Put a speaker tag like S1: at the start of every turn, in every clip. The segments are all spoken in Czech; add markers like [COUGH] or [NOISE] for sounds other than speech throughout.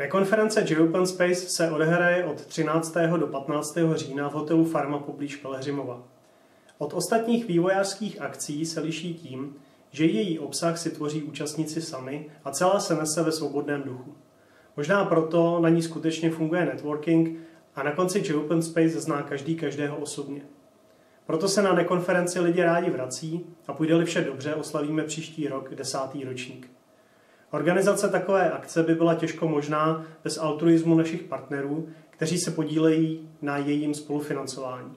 S1: Rekonference J-Open Space se odehraje od 13. do 15. října v hotelu Farma poblíž Pelhřimova. Od ostatních vývojářských akcí se liší tím, že její obsah si tvoří účastníci sami a celá se nese ve svobodném duchu. Možná proto na ní skutečně funguje networking a na konci J-Open Space zná každý každého osobně. Proto se na nekonferenci lidi rádi vrací a půjde-li vše dobře, oslavíme příští rok desátý ročník. Organizace takové akce by byla těžko možná bez altruismu našich partnerů, kteří se podílejí na jejím spolufinancování.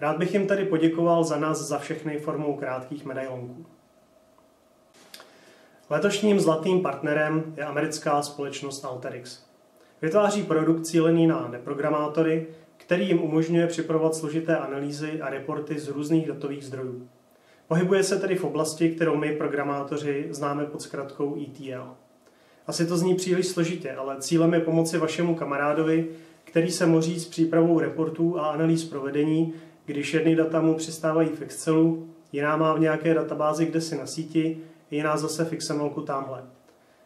S1: Rád bych jim tady poděkoval za nás za všechny formou krátkých medailonků. Letošním zlatým partnerem je americká společnost Alterix. Vytváří produkt cílený na neprogramátory, který jim umožňuje připravovat složité analýzy a reporty z různých datových zdrojů. Pohybuje se tedy v oblasti, kterou my, programátoři, známe pod zkratkou ETL. Asi to zní příliš složitě, ale cílem je pomoci vašemu kamarádovi, který se moří s přípravou reportů a analýz provedení, když jedny data mu přistávají v Excelu, jiná má v nějaké databázi kde si na síti, jiná zase v XML tamhle.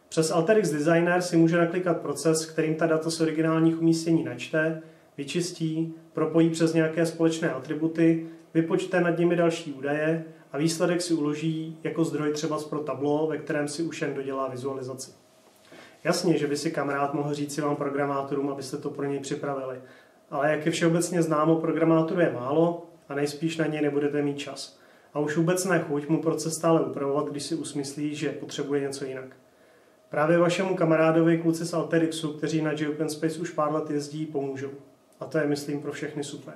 S1: Přes Alteryx Designer si může naklikat proces, kterým ta data z originálních umístění načte, vyčistí, propojí přes nějaké společné atributy, vypočte nad nimi další údaje a výsledek si uloží jako zdroj třeba pro tablo, ve kterém si už jen dodělá vizualizaci. Jasně, že by si kamarád mohl říct si vám programátorům, abyste to pro něj připravili. Ale jak je všeobecně známo, programátorů je málo a nejspíš na něj nebudete mít čas. A už vůbec nechuť mu proces stále upravovat, když si usmyslí, že potřebuje něco jinak. Právě vašemu kamarádovi kluci z Alterixu, kteří na Space už pár let jezdí, pomůžou. A to je, myslím, pro všechny super.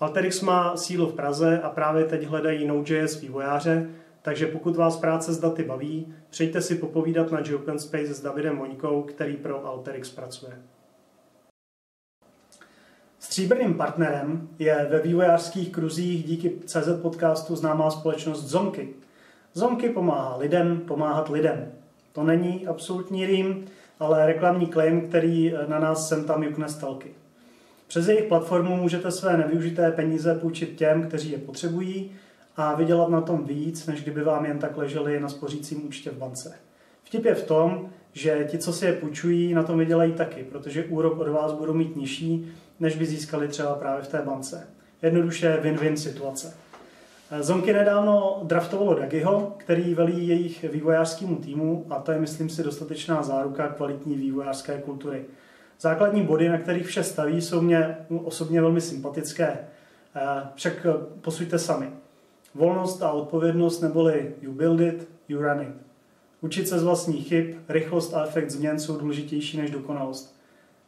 S1: Alterix má sílu v Praze a právě teď hledají Node.js vývojáře, takže pokud vás práce s daty baví, přejte si popovídat na Space s Davidem Moňkou, který pro Alterix pracuje. Stříbrným partnerem je ve vývojářských kruzích díky CZ podcastu známá společnost Zonky. Zonky pomáhá lidem pomáhat lidem. To není absolutní rým, ale reklamní claim, který na nás sem tam jukne stalky. Přes jejich platformu můžete své nevyužité peníze půjčit těm, kteří je potřebují a vydělat na tom víc, než kdyby vám jen tak leželi na spořícím účtě v bance. Vtip je v tom, že ti, co si je půjčují, na tom vydělají taky, protože úrok od vás budou mít nižší, než by získali třeba právě v té bance. Jednoduše win-win situace. Zonky nedávno draftovalo Dagiho, který velí jejich vývojářskému týmu a to je, myslím si, dostatečná záruka kvalitní vývojářské kultury. Základní body, na kterých vše staví, jsou mě osobně velmi sympatické. Však posuďte sami. Volnost a odpovědnost neboli you build it, you run it. Učit se z vlastních chyb, rychlost a efekt změn jsou důležitější než dokonalost.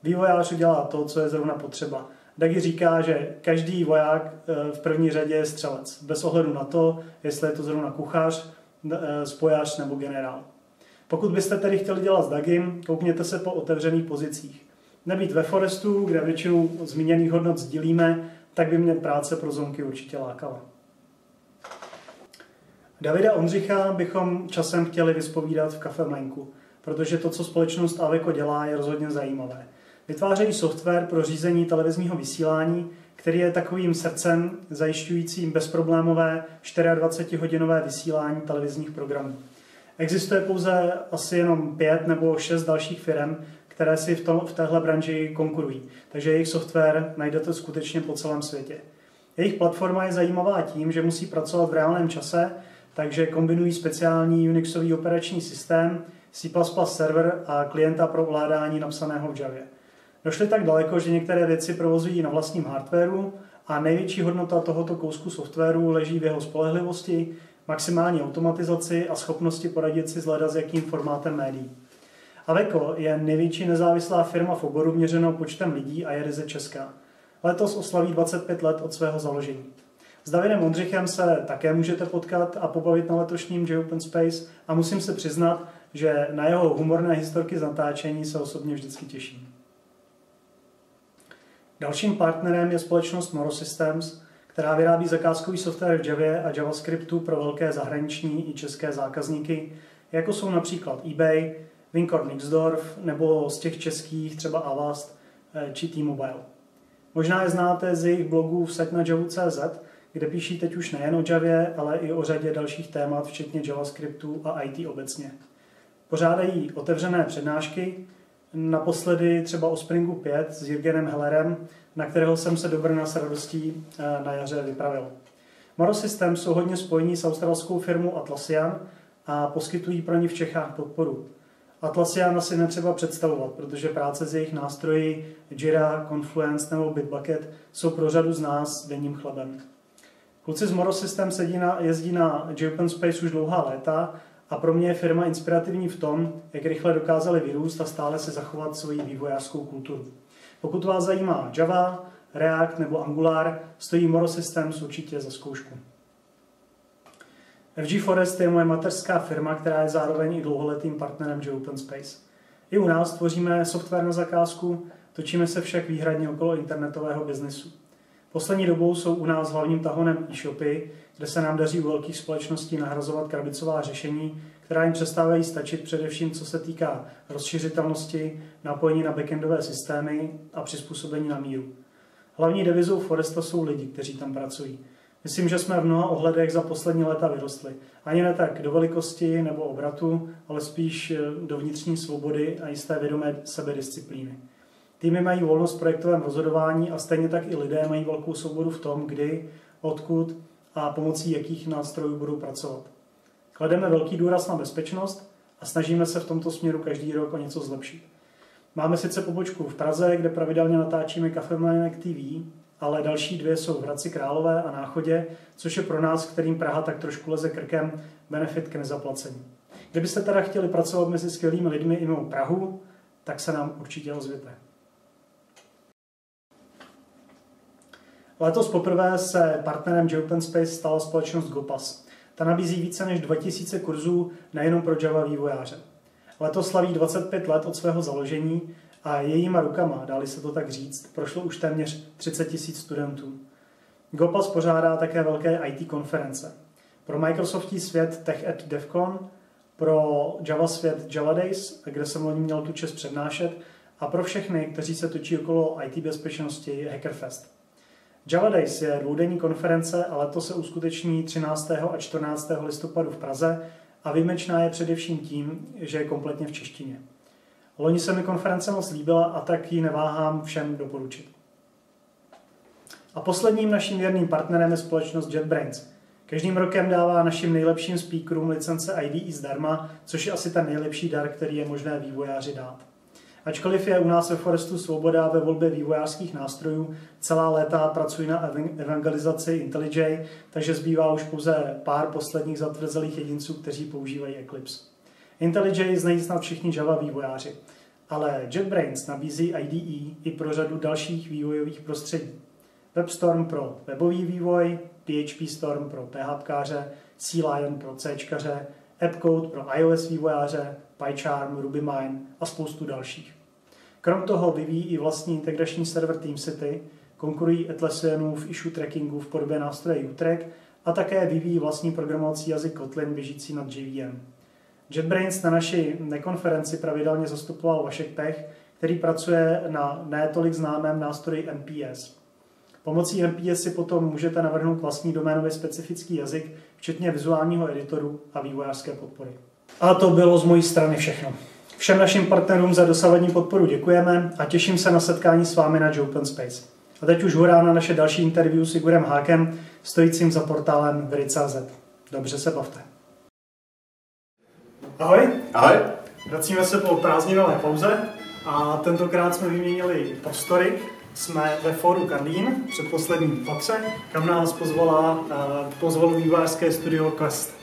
S1: Vývojář udělá to, co je zrovna potřeba. Dagi říká, že každý voják eh, v první řadě je střelec, bez ohledu na to, jestli je to zrovna kuchař, eh, spojář nebo generál. Pokud byste tedy chtěli dělat s Dagim, koukněte se po otevřených pozicích. Nebýt ve Forestu, kde většinu zmíněných hodnot sdílíme, tak by mě práce pro zonky určitě lákala. Davida Ondřicha bychom časem chtěli vyspovídat v Kafe Mlenku, protože to, co společnost Aveco dělá, je rozhodně zajímavé. Vytvářejí software pro řízení televizního vysílání, který je takovým srdcem zajišťujícím bezproblémové 24-hodinové vysílání televizních programů. Existuje pouze asi jenom pět nebo šest dalších firm, které si v, tom, v téhle branži konkurují. Takže jejich software najdete skutečně po celém světě. Jejich platforma je zajímavá tím, že musí pracovat v reálném čase, takže kombinují speciální Unixový operační systém, C++ server a klienta pro ovládání napsaného v Javě. Došli tak daleko, že některé věci provozují na vlastním hardwareu a největší hodnota tohoto kousku softwaru leží v jeho spolehlivosti, maximální automatizaci a schopnosti poradit si zhledat s jakým formátem médií. Aveco je největší nezávislá firma v oboru měřeno počtem lidí a je ryze česká. Letos oslaví 25 let od svého založení. S Davidem Ondřichem se také můžete potkat a pobavit na letošním J-Open Space a musím se přiznat, že na jeho humorné historky z natáčení se osobně vždycky těším. Dalším partnerem je společnost Moro Systems, která vyrábí zakázkový software v Javě a JavaScriptu pro velké zahraniční i české zákazníky, jako jsou například eBay, Vinkor Nixdorf nebo z těch českých třeba Avast eh, či T-Mobile. Možná je znáte z jejich blogů v na Javu.cz, kde píší teď už nejen o Javě, ale i o řadě dalších témat, včetně JavaScriptu a IT obecně. Pořádají otevřené přednášky, naposledy třeba o Springu 5 s Jürgenem Hellerem, na kterého jsem se do Brna s radostí na jaře vypravil. Moro Systems jsou hodně spojení s australskou firmou Atlassian a poskytují pro ní v Čechách podporu. Atlassian asi netřeba představovat, protože práce s jejich nástroji Jira, Confluence nebo Bitbucket jsou pro řadu z nás denním chlebem. Kluci z Moro Systems jezdí na Open Space už dlouhá léta a pro mě je firma inspirativní v tom, jak rychle dokázali vyrůst a stále se zachovat svoji vývojářskou kulturu. Pokud vás zajímá Java, React nebo Angular, stojí Moro Systems určitě za zkoušku. FG Forest je moje mateřská firma, která je zároveň i dlouholetým partnerem Open Space. I u nás tvoříme software na zakázku, točíme se však výhradně okolo internetového biznesu. Poslední dobou jsou u nás hlavním tahonem e-shopy, kde se nám daří u velkých společností nahrazovat krabicová řešení, která jim přestávají stačit především co se týká rozšiřitelnosti, napojení na backendové systémy a přizpůsobení na míru. Hlavní devizou Foresta jsou lidi, kteří tam pracují. Myslím, že jsme v mnoha ohledech za poslední léta vyrostli. Ani ne tak do velikosti nebo obratu, ale spíš eh, do vnitřní svobody a jisté vědomé sebedisciplíny. Týmy mají volnost v projektovém rozhodování a stejně tak i lidé mají velkou svobodu v tom, kdy, odkud a pomocí jakých nástrojů budou pracovat. Klademe velký důraz na bezpečnost a snažíme se v tomto směru každý rok o něco zlepšit. Máme sice pobočku v Praze, kde pravidelně natáčíme Cafe Mlinek TV, ale další dvě jsou v Hradci Králové a Náchodě, což je pro nás, kterým Praha tak trošku leze krkem, benefit k nezaplacení. Kdybyste teda chtěli pracovat mezi skvělými lidmi i mimo Prahu, tak se nám určitě ozvěte. Letos poprvé se partnerem Open Space stala společnost Gopas. Ta nabízí více než 2000 kurzů nejenom pro Java vývojáře. Letos slaví 25 let od svého založení a jejíma rukama, dali se to tak říct, prošlo už téměř 30 tisíc studentů. Gopas pořádá také velké IT konference. Pro Microsoftí svět Tech at DevCon, pro Java svět Java Days, kde jsem loni měl tu čest přednášet, a pro všechny, kteří se točí okolo IT bezpečnosti Hackerfest. Java Days je dvoudenní konference a letos se uskuteční 13. a 14. listopadu v Praze a výjimečná je především tím, že je kompletně v češtině. Loni se mi konference moc líbila a tak ji neváhám všem doporučit. A posledním naším věrným partnerem je společnost JetBrains. Každým rokem dává našim nejlepším speakerům licence IDE zdarma, což je asi ten nejlepší dar, který je možné vývojáři dát. Ačkoliv je u nás ve Forestu svoboda ve volbě vývojářských nástrojů, celá léta pracuji na evangelizaci IntelliJ, takže zbývá už pouze pár posledních zatvrzelých jedinců, kteří používají Eclipse. IntelliJ znají snad všichni Java vývojáři, ale JetBrains nabízí IDE i pro řadu dalších vývojových prostředí. WebStorm pro webový vývoj, PHP Storm pro PHPkáře, CLion pro Cčkaře, AppCode pro iOS vývojáře, PyCharm, RubyMine a spoustu dalších. Krom toho vyvíjí i vlastní integrační server TeamCity, konkurují Atlassianův issue trackingu v podobě nástroje Utrack a také vyvíjí vlastní programovací jazyk Kotlin běžící nad JVM. JetBrains na naší nekonferenci pravidelně zastupoval Vašek Pech, který pracuje na netolik známém nástroji NPS. Pomocí NPS si potom můžete navrhnout vlastní doménově specifický jazyk, včetně vizuálního editoru a vývojářské podpory. A to bylo z mojí strany všechno. Všem našim partnerům za dosavadní podporu děkujeme a těším se na setkání s vámi na Open Space. A teď už hurá na naše další interview s Igorem Hákem, stojícím za portálem Vry.cz. Dobře se bavte. Ahoj.
S2: Ahoj.
S1: Vracíme se po prázdninové pauze a tentokrát jsme vyměnili prostory. Jsme ve fóru Karlín, předposledním patře, kam nás pozvala, uh, pozvalo vývářské studio Quest.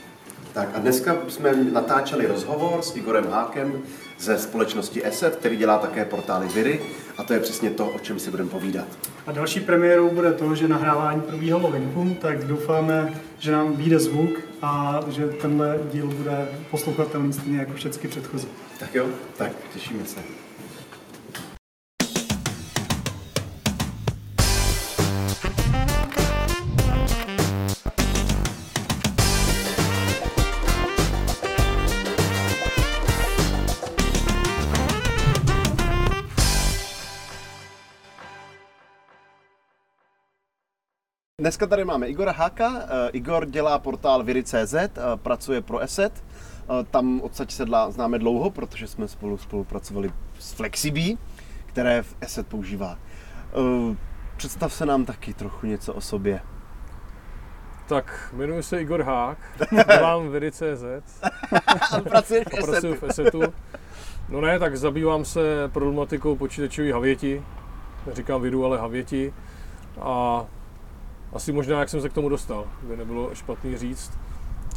S2: Tak a dneska jsme natáčeli rozhovor s Igorem Hákem ze společnosti ESET, který dělá také portály Viry a to je přesně to, o čem si budeme povídat.
S1: A další premiérou bude to, že nahrávání probíhalo venku, tak doufáme, že nám vyjde zvuk a že tenhle díl bude poslouchatelný stejně jako všechny předchozí.
S2: Tak jo, tak těšíme se. Dneska tady máme Igora Háka. Eh, Igor dělá portál Viry.cz, eh, pracuje pro ESET. Eh, Tam odsaď sedla známe dlouho, protože jsme spolu spolupracovali s Flexibí, které v ESET používá. Představ se nám taky trochu něco o sobě.
S3: Tak, jmenuji se Igor Hák, [LAUGHS] dělám Viry.cz. [LAUGHS]
S2: Pracuješ v
S3: Pracuji v ESETu. No ne, tak zabývám se problematikou počítačové havěti. Neříkám vidu, ale havěti. A asi možná, jak jsem se k tomu dostal, by nebylo špatný říct.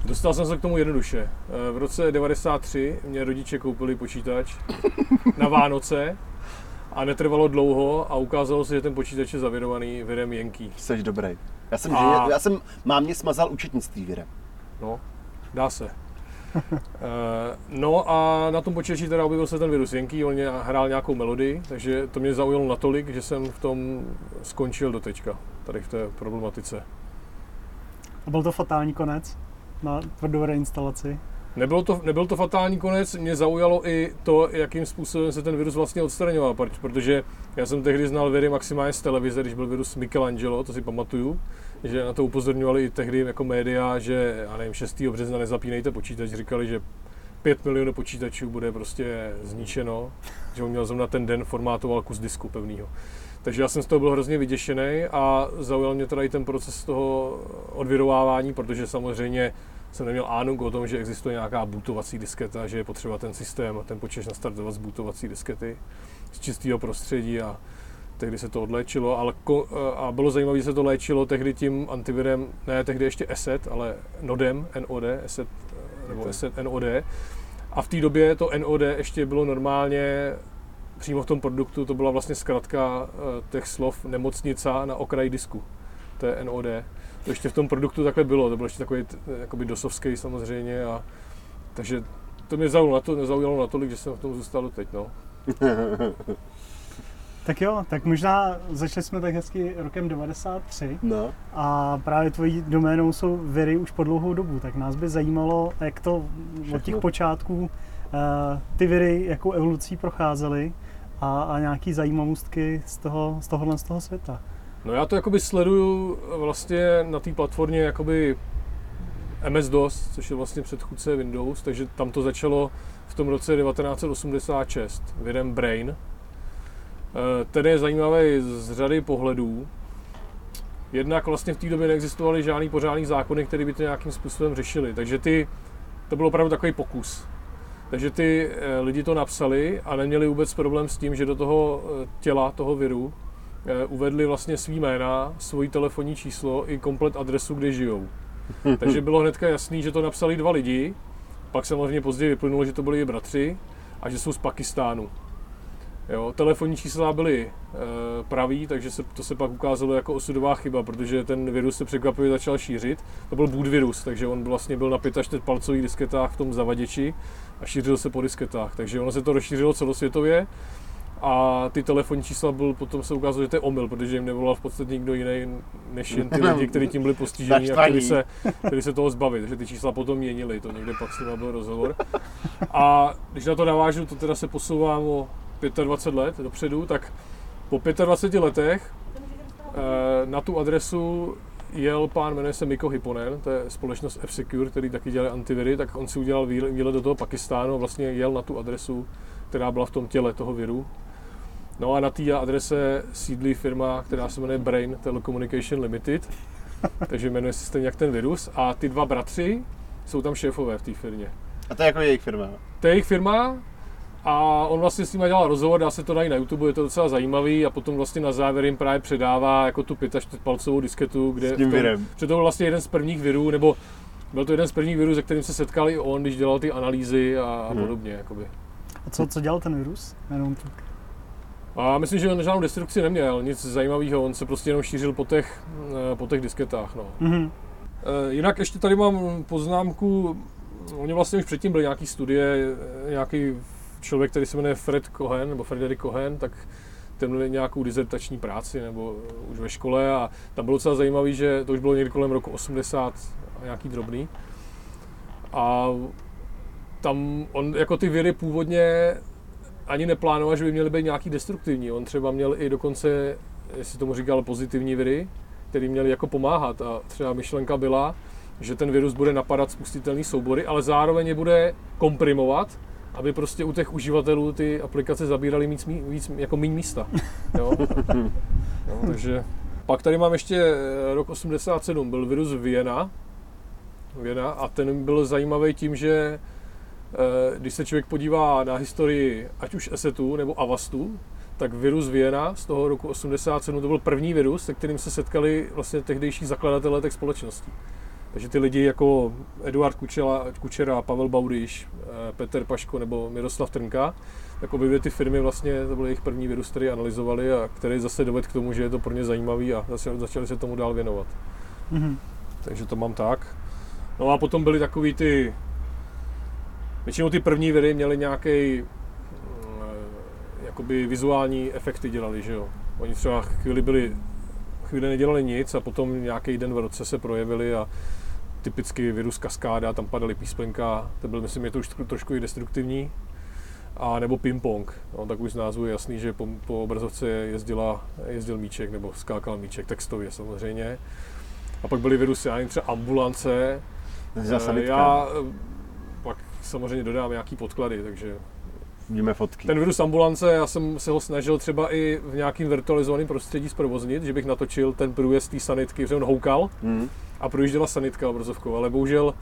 S3: Dostal jsem se k tomu jednoduše. Eh, v roce 93 mě rodiče koupili počítač [LAUGHS] na Vánoce a netrvalo dlouho a ukázalo se, že ten počítač je zavěrovaný virem Jenký.
S2: Jsi dobrý. Já jsem,
S3: A-
S2: a... já jsem mámě smazal účetnictví virem.
S3: No, dá se. Eh, no a na tom počítači teda objevil se ten virus Jenký, on mě hrál nějakou melodii, takže to mě zaujalo natolik, že jsem v tom skončil do teďka, tady v té problematice.
S4: A byl to fatální konec na tvrdou reinstalaci.
S3: Nebyl to, nebyl to fatální konec, mě zaujalo i to, jakým způsobem se ten virus vlastně odstraňoval, protože já jsem tehdy znal viry maximálně z televize, když byl virus Michelangelo, to si pamatuju, že na to upozorňovali i tehdy jako média, že, já nevím, 6. března nezapínejte počítač, říkali, že 5 milionů počítačů bude prostě zničeno, že on měl zrovna ten den formátoval kus disku pevnýho. Takže já jsem z toho byl hrozně vyděšený a zaujal mě teda i ten proces toho odvirovávání, protože samozřejmě jsem neměl ánung o tom, že existuje nějaká bootovací disketa, že je potřeba ten systém, ten počítač nastartovat z bootovací diskety z čistého prostředí a tehdy se to odléčilo, ale ko, a bylo zajímavé, že se to léčilo tehdy tím antivirem, ne tehdy ještě ESET, ale NODem, NOD, ESET, nebo ESET NOD. A v té době to NOD ještě bylo normálně přímo v tom produktu, to byla vlastně zkratka eh, těch slov nemocnica na okraji disku. To je NOD. To ještě v tom produktu takhle bylo, to byl ještě takový jakoby dosovský samozřejmě a takže to mě zaujalo, na to, zaujalo natolik, že jsem v tom zůstal teď, no. [LAUGHS]
S4: Tak jo, tak možná začali jsme tak hezky rokem 93
S2: No.
S4: a právě tvojí doménou jsou viry už po dlouhou dobu, tak nás by zajímalo, jak to od těch
S2: Všechno.
S4: počátků eh, ty viry, jakou evolucí procházely a, a nějaký zajímavostky z toho, z tohohle z toho světa.
S3: No já to jakoby sleduju vlastně na té platformě jakoby MS-DOS, což je vlastně předchůdce Windows, takže tam to začalo v tom roce 1986 virem Brain. Eh, Ten je zajímavý z řady pohledů. Jednak vlastně v té době neexistovaly žádný pořádný zákony, které by to nějakým způsobem řešili, takže ty, to byl opravdu takový pokus. Takže ty eh, lidi to napsali a neměli vůbec problém s tím, že do toho eh, těla, toho viru, uvedli vlastně svý jména, svoji telefonní číslo i komplet adresu, kde žijou. [LAUGHS] Takže bylo hnedka jasný, že to napsali dva lidi, pak samozřejmě později vyplynulo, že to byli bratři a že jsou z Pakistánu. Jo, telefonní čísla byly e, pravý, takže se, to se pak ukázalo jako osudová chyba, protože ten virus se překvapivě začal šířit. To byl boot virus, takže on vlastně byl na 45 palcových disketách v tom zavaděči a šířil se po disketách. Takže ono se to rozšířilo celosvětově a ty telefonní čísla byl, potom se ukázalo, že to je omyl, protože jim nevolal v podstatě nikdo jiný, než jen ty lidi, kteří tím byli postiženi a chtěli se, chtěli se toho zbavit. Takže ty čísla potom měnili, to někde pak s nimi byl rozhovor. A když na to navážu, to teda se posouvám o 25 let dopředu, tak po 25 letech eh, na tu adresu jel pán, jmenuje se Miko Hipponen, to je společnost F-Secure, který taky dělá antiviry, tak on si udělal výle- výlet do toho Pakistánu a vlastně jel na tu adresu, která byla v tom těle toho viru. No a na té adrese sídlí firma, která se jmenuje Brain Telecommunication Limited, [LAUGHS] takže jmenuje se stejně jak ten virus a ty dva bratři jsou tam šéfové v té firmě.
S2: A to je jako jejich firma.
S3: To je jejich firma a on vlastně s nimi dělal rozhovor, dá se to najít na YouTube, je to docela zajímavý a potom vlastně na závěr jim právě předává jako tu 45 palcovou disketu, kde
S2: S tím
S3: tom,
S2: virem.
S3: že to byl vlastně jeden z prvních virů, nebo byl to jeden z prvních virů, se kterým se setkal i on, když dělal ty analýzy a, a
S2: Hmm.
S3: podobně. Jakoby.
S4: A co, co dělal ten virus? Jenom tak.
S3: A myslím, že on žádnou destrukci neměl, nic zajímavého, on se prostě jenom šířil po těch, eh, po těch disketách. No.
S4: Mhm.
S3: Eh, Jinak ještě tady mám poznámku, oni vlastně už předtím byly nějaký studie, eh, nějaký člověk, který se jmenuje Fred Cohen, nebo Frederick Cohen, tak ten měl nějakou dizertační práci, nebo eh, už ve škole a tam bylo docela zajímavé, že to už bylo někdy kolem roku 80 a nějaký drobný. A tam on jako ty viry původně ani neplánoval, že by měly být nějaký destruktivní. On třeba měl i dokonce, jestli tomu říkal, pozitivní viry, který měli jako pomáhat a třeba myšlenka byla, že ten virus bude napadat spustitelný soubory, ale zároveň je bude komprimovat, aby prostě u těch uživatelů ty aplikace zabíraly víc, víc jako méně místa. [LAUGHS] Jo? no, takže pak tady mám ještě eh, rok 87, byl virus Vienna, Vienna a ten byl zajímavý tím, že eh, když se člověk podívá na historii ať už Esetu nebo Avastu, tak virus Vienna z toho roku 87 to byl první virus, se kterým se setkali vlastně tehdejší zakladatelé těch společností. Takže ty lidi jako Eduard Kučela, Kučera, Pavel Baudyš, eh, Petr Paško nebo Miroslav Trnka, tak obě ty firmy vlastně, to byl jejich první virus, který analyzovali a který zase dovedl k tomu, že je to pro ně zajímavý a začali, začali se tomu dál věnovat. Mm-hmm. Takže to mám tak. No a potom byly takový ty, většinou ty první viry měly nějaký jakoby vizuální efekty dělali, že jo. Oni třeba chvíli byli, chvíli nedělali nic a potom nějaký den v roce se projevili a typicky virus kaskáda, tam padaly písmenka, to byl, myslím, je to už trošku i destruktivní. A nebo ping-pong, no, tak už z názvu je jasný, že po, po obrazovce jezdila, jezdil míček nebo skákal míček, textově samozřejmě. A pak byly virusy, já třeba ambulance.
S2: Zase
S3: já eh, pak samozřejmě dodám nějaký podklady, takže
S2: Vidíme fotky.
S3: Ten virus ambulance, já jsem se ho snažil třeba i v nějakým virtualizovaném prostředí zprovoznit, že bych natočil ten průjezd té sanitky, že on houkal mm. a projížděla sanitka obrazovkou, ale bohužel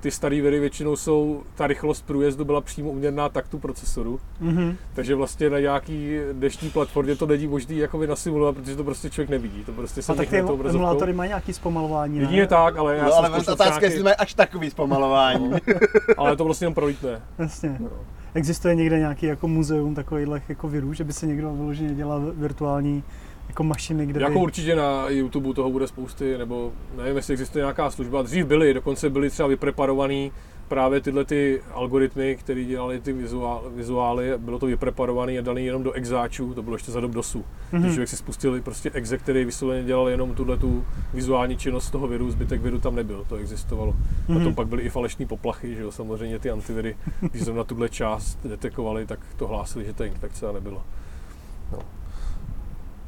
S3: ty staré viry většinou jsou, ta rychlost průjezdu byla přímo uměrná taktu procesoru, mm-hmm. takže vlastně na nějaký dešní platformě to není možný jako nasimulovat, protože to prostě člověk nevidí, to prostě se
S4: A tak ty emulátory mají nějaký zpomalování,
S3: ne? Jedině tak, ale já
S2: no, ale otázka, nějaký... jestli mají až takový zpomalování. [LAUGHS]
S3: ale to vlastně jenom prolítne.
S4: Jasně. No. Existuje někde nějaký jako muzeum takových jako virů, že by se někdo vyloženě dělal virtuální jako mašiny, kde
S3: Jako by... určitě na YouTube toho bude spousty, nebo nevím, jestli existuje nějaká služba. Dřív byly, dokonce byly třeba vypreparovaný právě tyhle ty algoritmy, které dělali ty vizuál, vizuály, bylo to vypreparované a dali jenom do exáčů, to bylo ještě za dob DOSu. Mm-hmm. Když člověk si spustil prostě exe, který vysloveně dělal jenom tuhle tu vizuální činnost toho viru, zbytek viru tam nebyl, to existovalo. Mm-hmm. Potom pak byly i falešní poplachy, že jo, samozřejmě ty antiviry, když na tuhle část detekovali, tak to hlásili, že to je infekce a nebylo. No.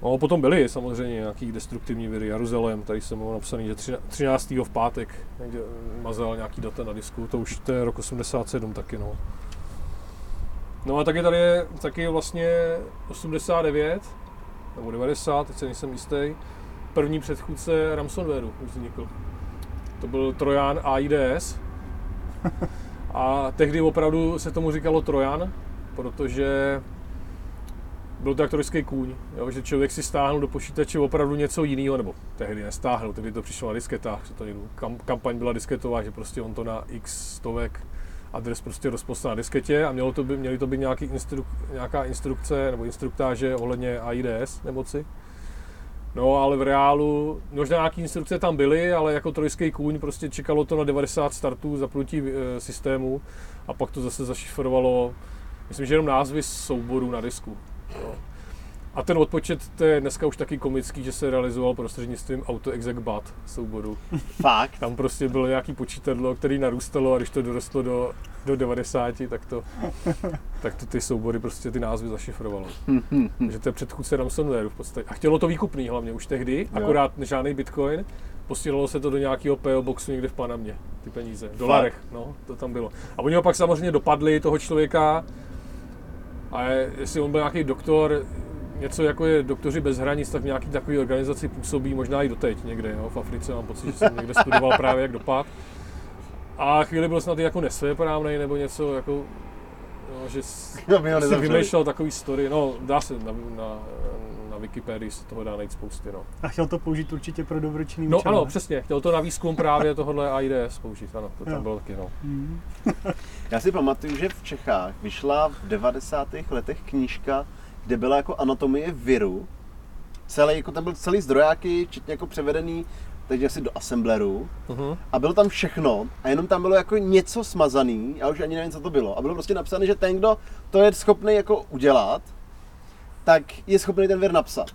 S3: No, potom byly samozřejmě nějaký destruktivní viry. Jeruzalém, tady jsem mám napsaný, že 13. v pátek někde mazal nějaký data na disku, to už to je rok 87 taky, no. No a taky tady je taky vlastně 89, nebo 90, teď se nejsem jistý, první předchůdce ransomwareu už vznikl. To byl Trojan AIDS. [LAUGHS] A tehdy opravdu se tomu říkalo Trojan, protože byl to jak trojský kůň, jo, že člověk si stáhnul do počítače opravdu něco jiného, nebo tehdy nestáhnul, tehdy to přišlo na disketách, že to někdo, kam, kampaň byla disketová, že prostě on to na x stovek adres prostě rozposlal na disketě a mělo to by, měly to být nějaký instru, nějaká instrukce nebo instruktáže ohledně AIDS nemoci. No ale v reálu, možná nějaké instrukce tam byly, ale jako trojský kůň prostě čekalo to na 90 startů zapnutí e, systému a pak to zase zašifrovalo, myslím, že jenom názvy souborů na disku. Jo. A ten odpočet, to je dneska už taky komický, že se realizoval prostřednictvím AutoExec souboru.
S2: Fakt?
S3: Tam prostě bylo nějaký počítadlo, který narůstalo a když to dorostlo do, do 90, tak to, tak to ty soubory prostě ty názvy zašifrovalo. [LAUGHS] Takže to je předchůdce ransomwareu v podstatě. A chtělo to výkupný hlavně už tehdy, akorát žádný bitcoin, posílalo se to do nějakého PO boxu někde v Panamě, ty peníze, v dolarech, no, to tam bylo. A oni ho pak samozřejmě dopadli, toho člověka, a jestli on byl nějaký doktor, něco jako je doktoři bez hranic, tak v nějaký takové organizaci působí možná i doteď někde, jo, v Africe mám pocit, že jsem někde studoval právě jak dopad. A chvíli byl snad jako nesvéprávnej nebo něco jako, no, že [LAUGHS] si vymýšlel takový story, no dá se na, na Wikipedii se toho dá najít spousty. No.
S4: A chtěl to použít určitě pro dobročinný
S3: No účel, ano, ne? přesně, chtěl to na výzkum právě tohohle AIDS použít, ano, to tam jo. bylo taky, no. Mm.
S2: Já si pamatuju, že v Čechách vyšla v 90. letech knížka, kde byla jako anatomie viru, celý, jako tam byl celý zdrojáky, včetně jako převedený teď asi do assembleru uh-huh. a bylo tam všechno a jenom tam bylo jako něco smazaný a už ani nevím, co to bylo. A bylo prostě napsané, že ten, kdo to je schopný jako udělat, tak je schopný ten vir napsat.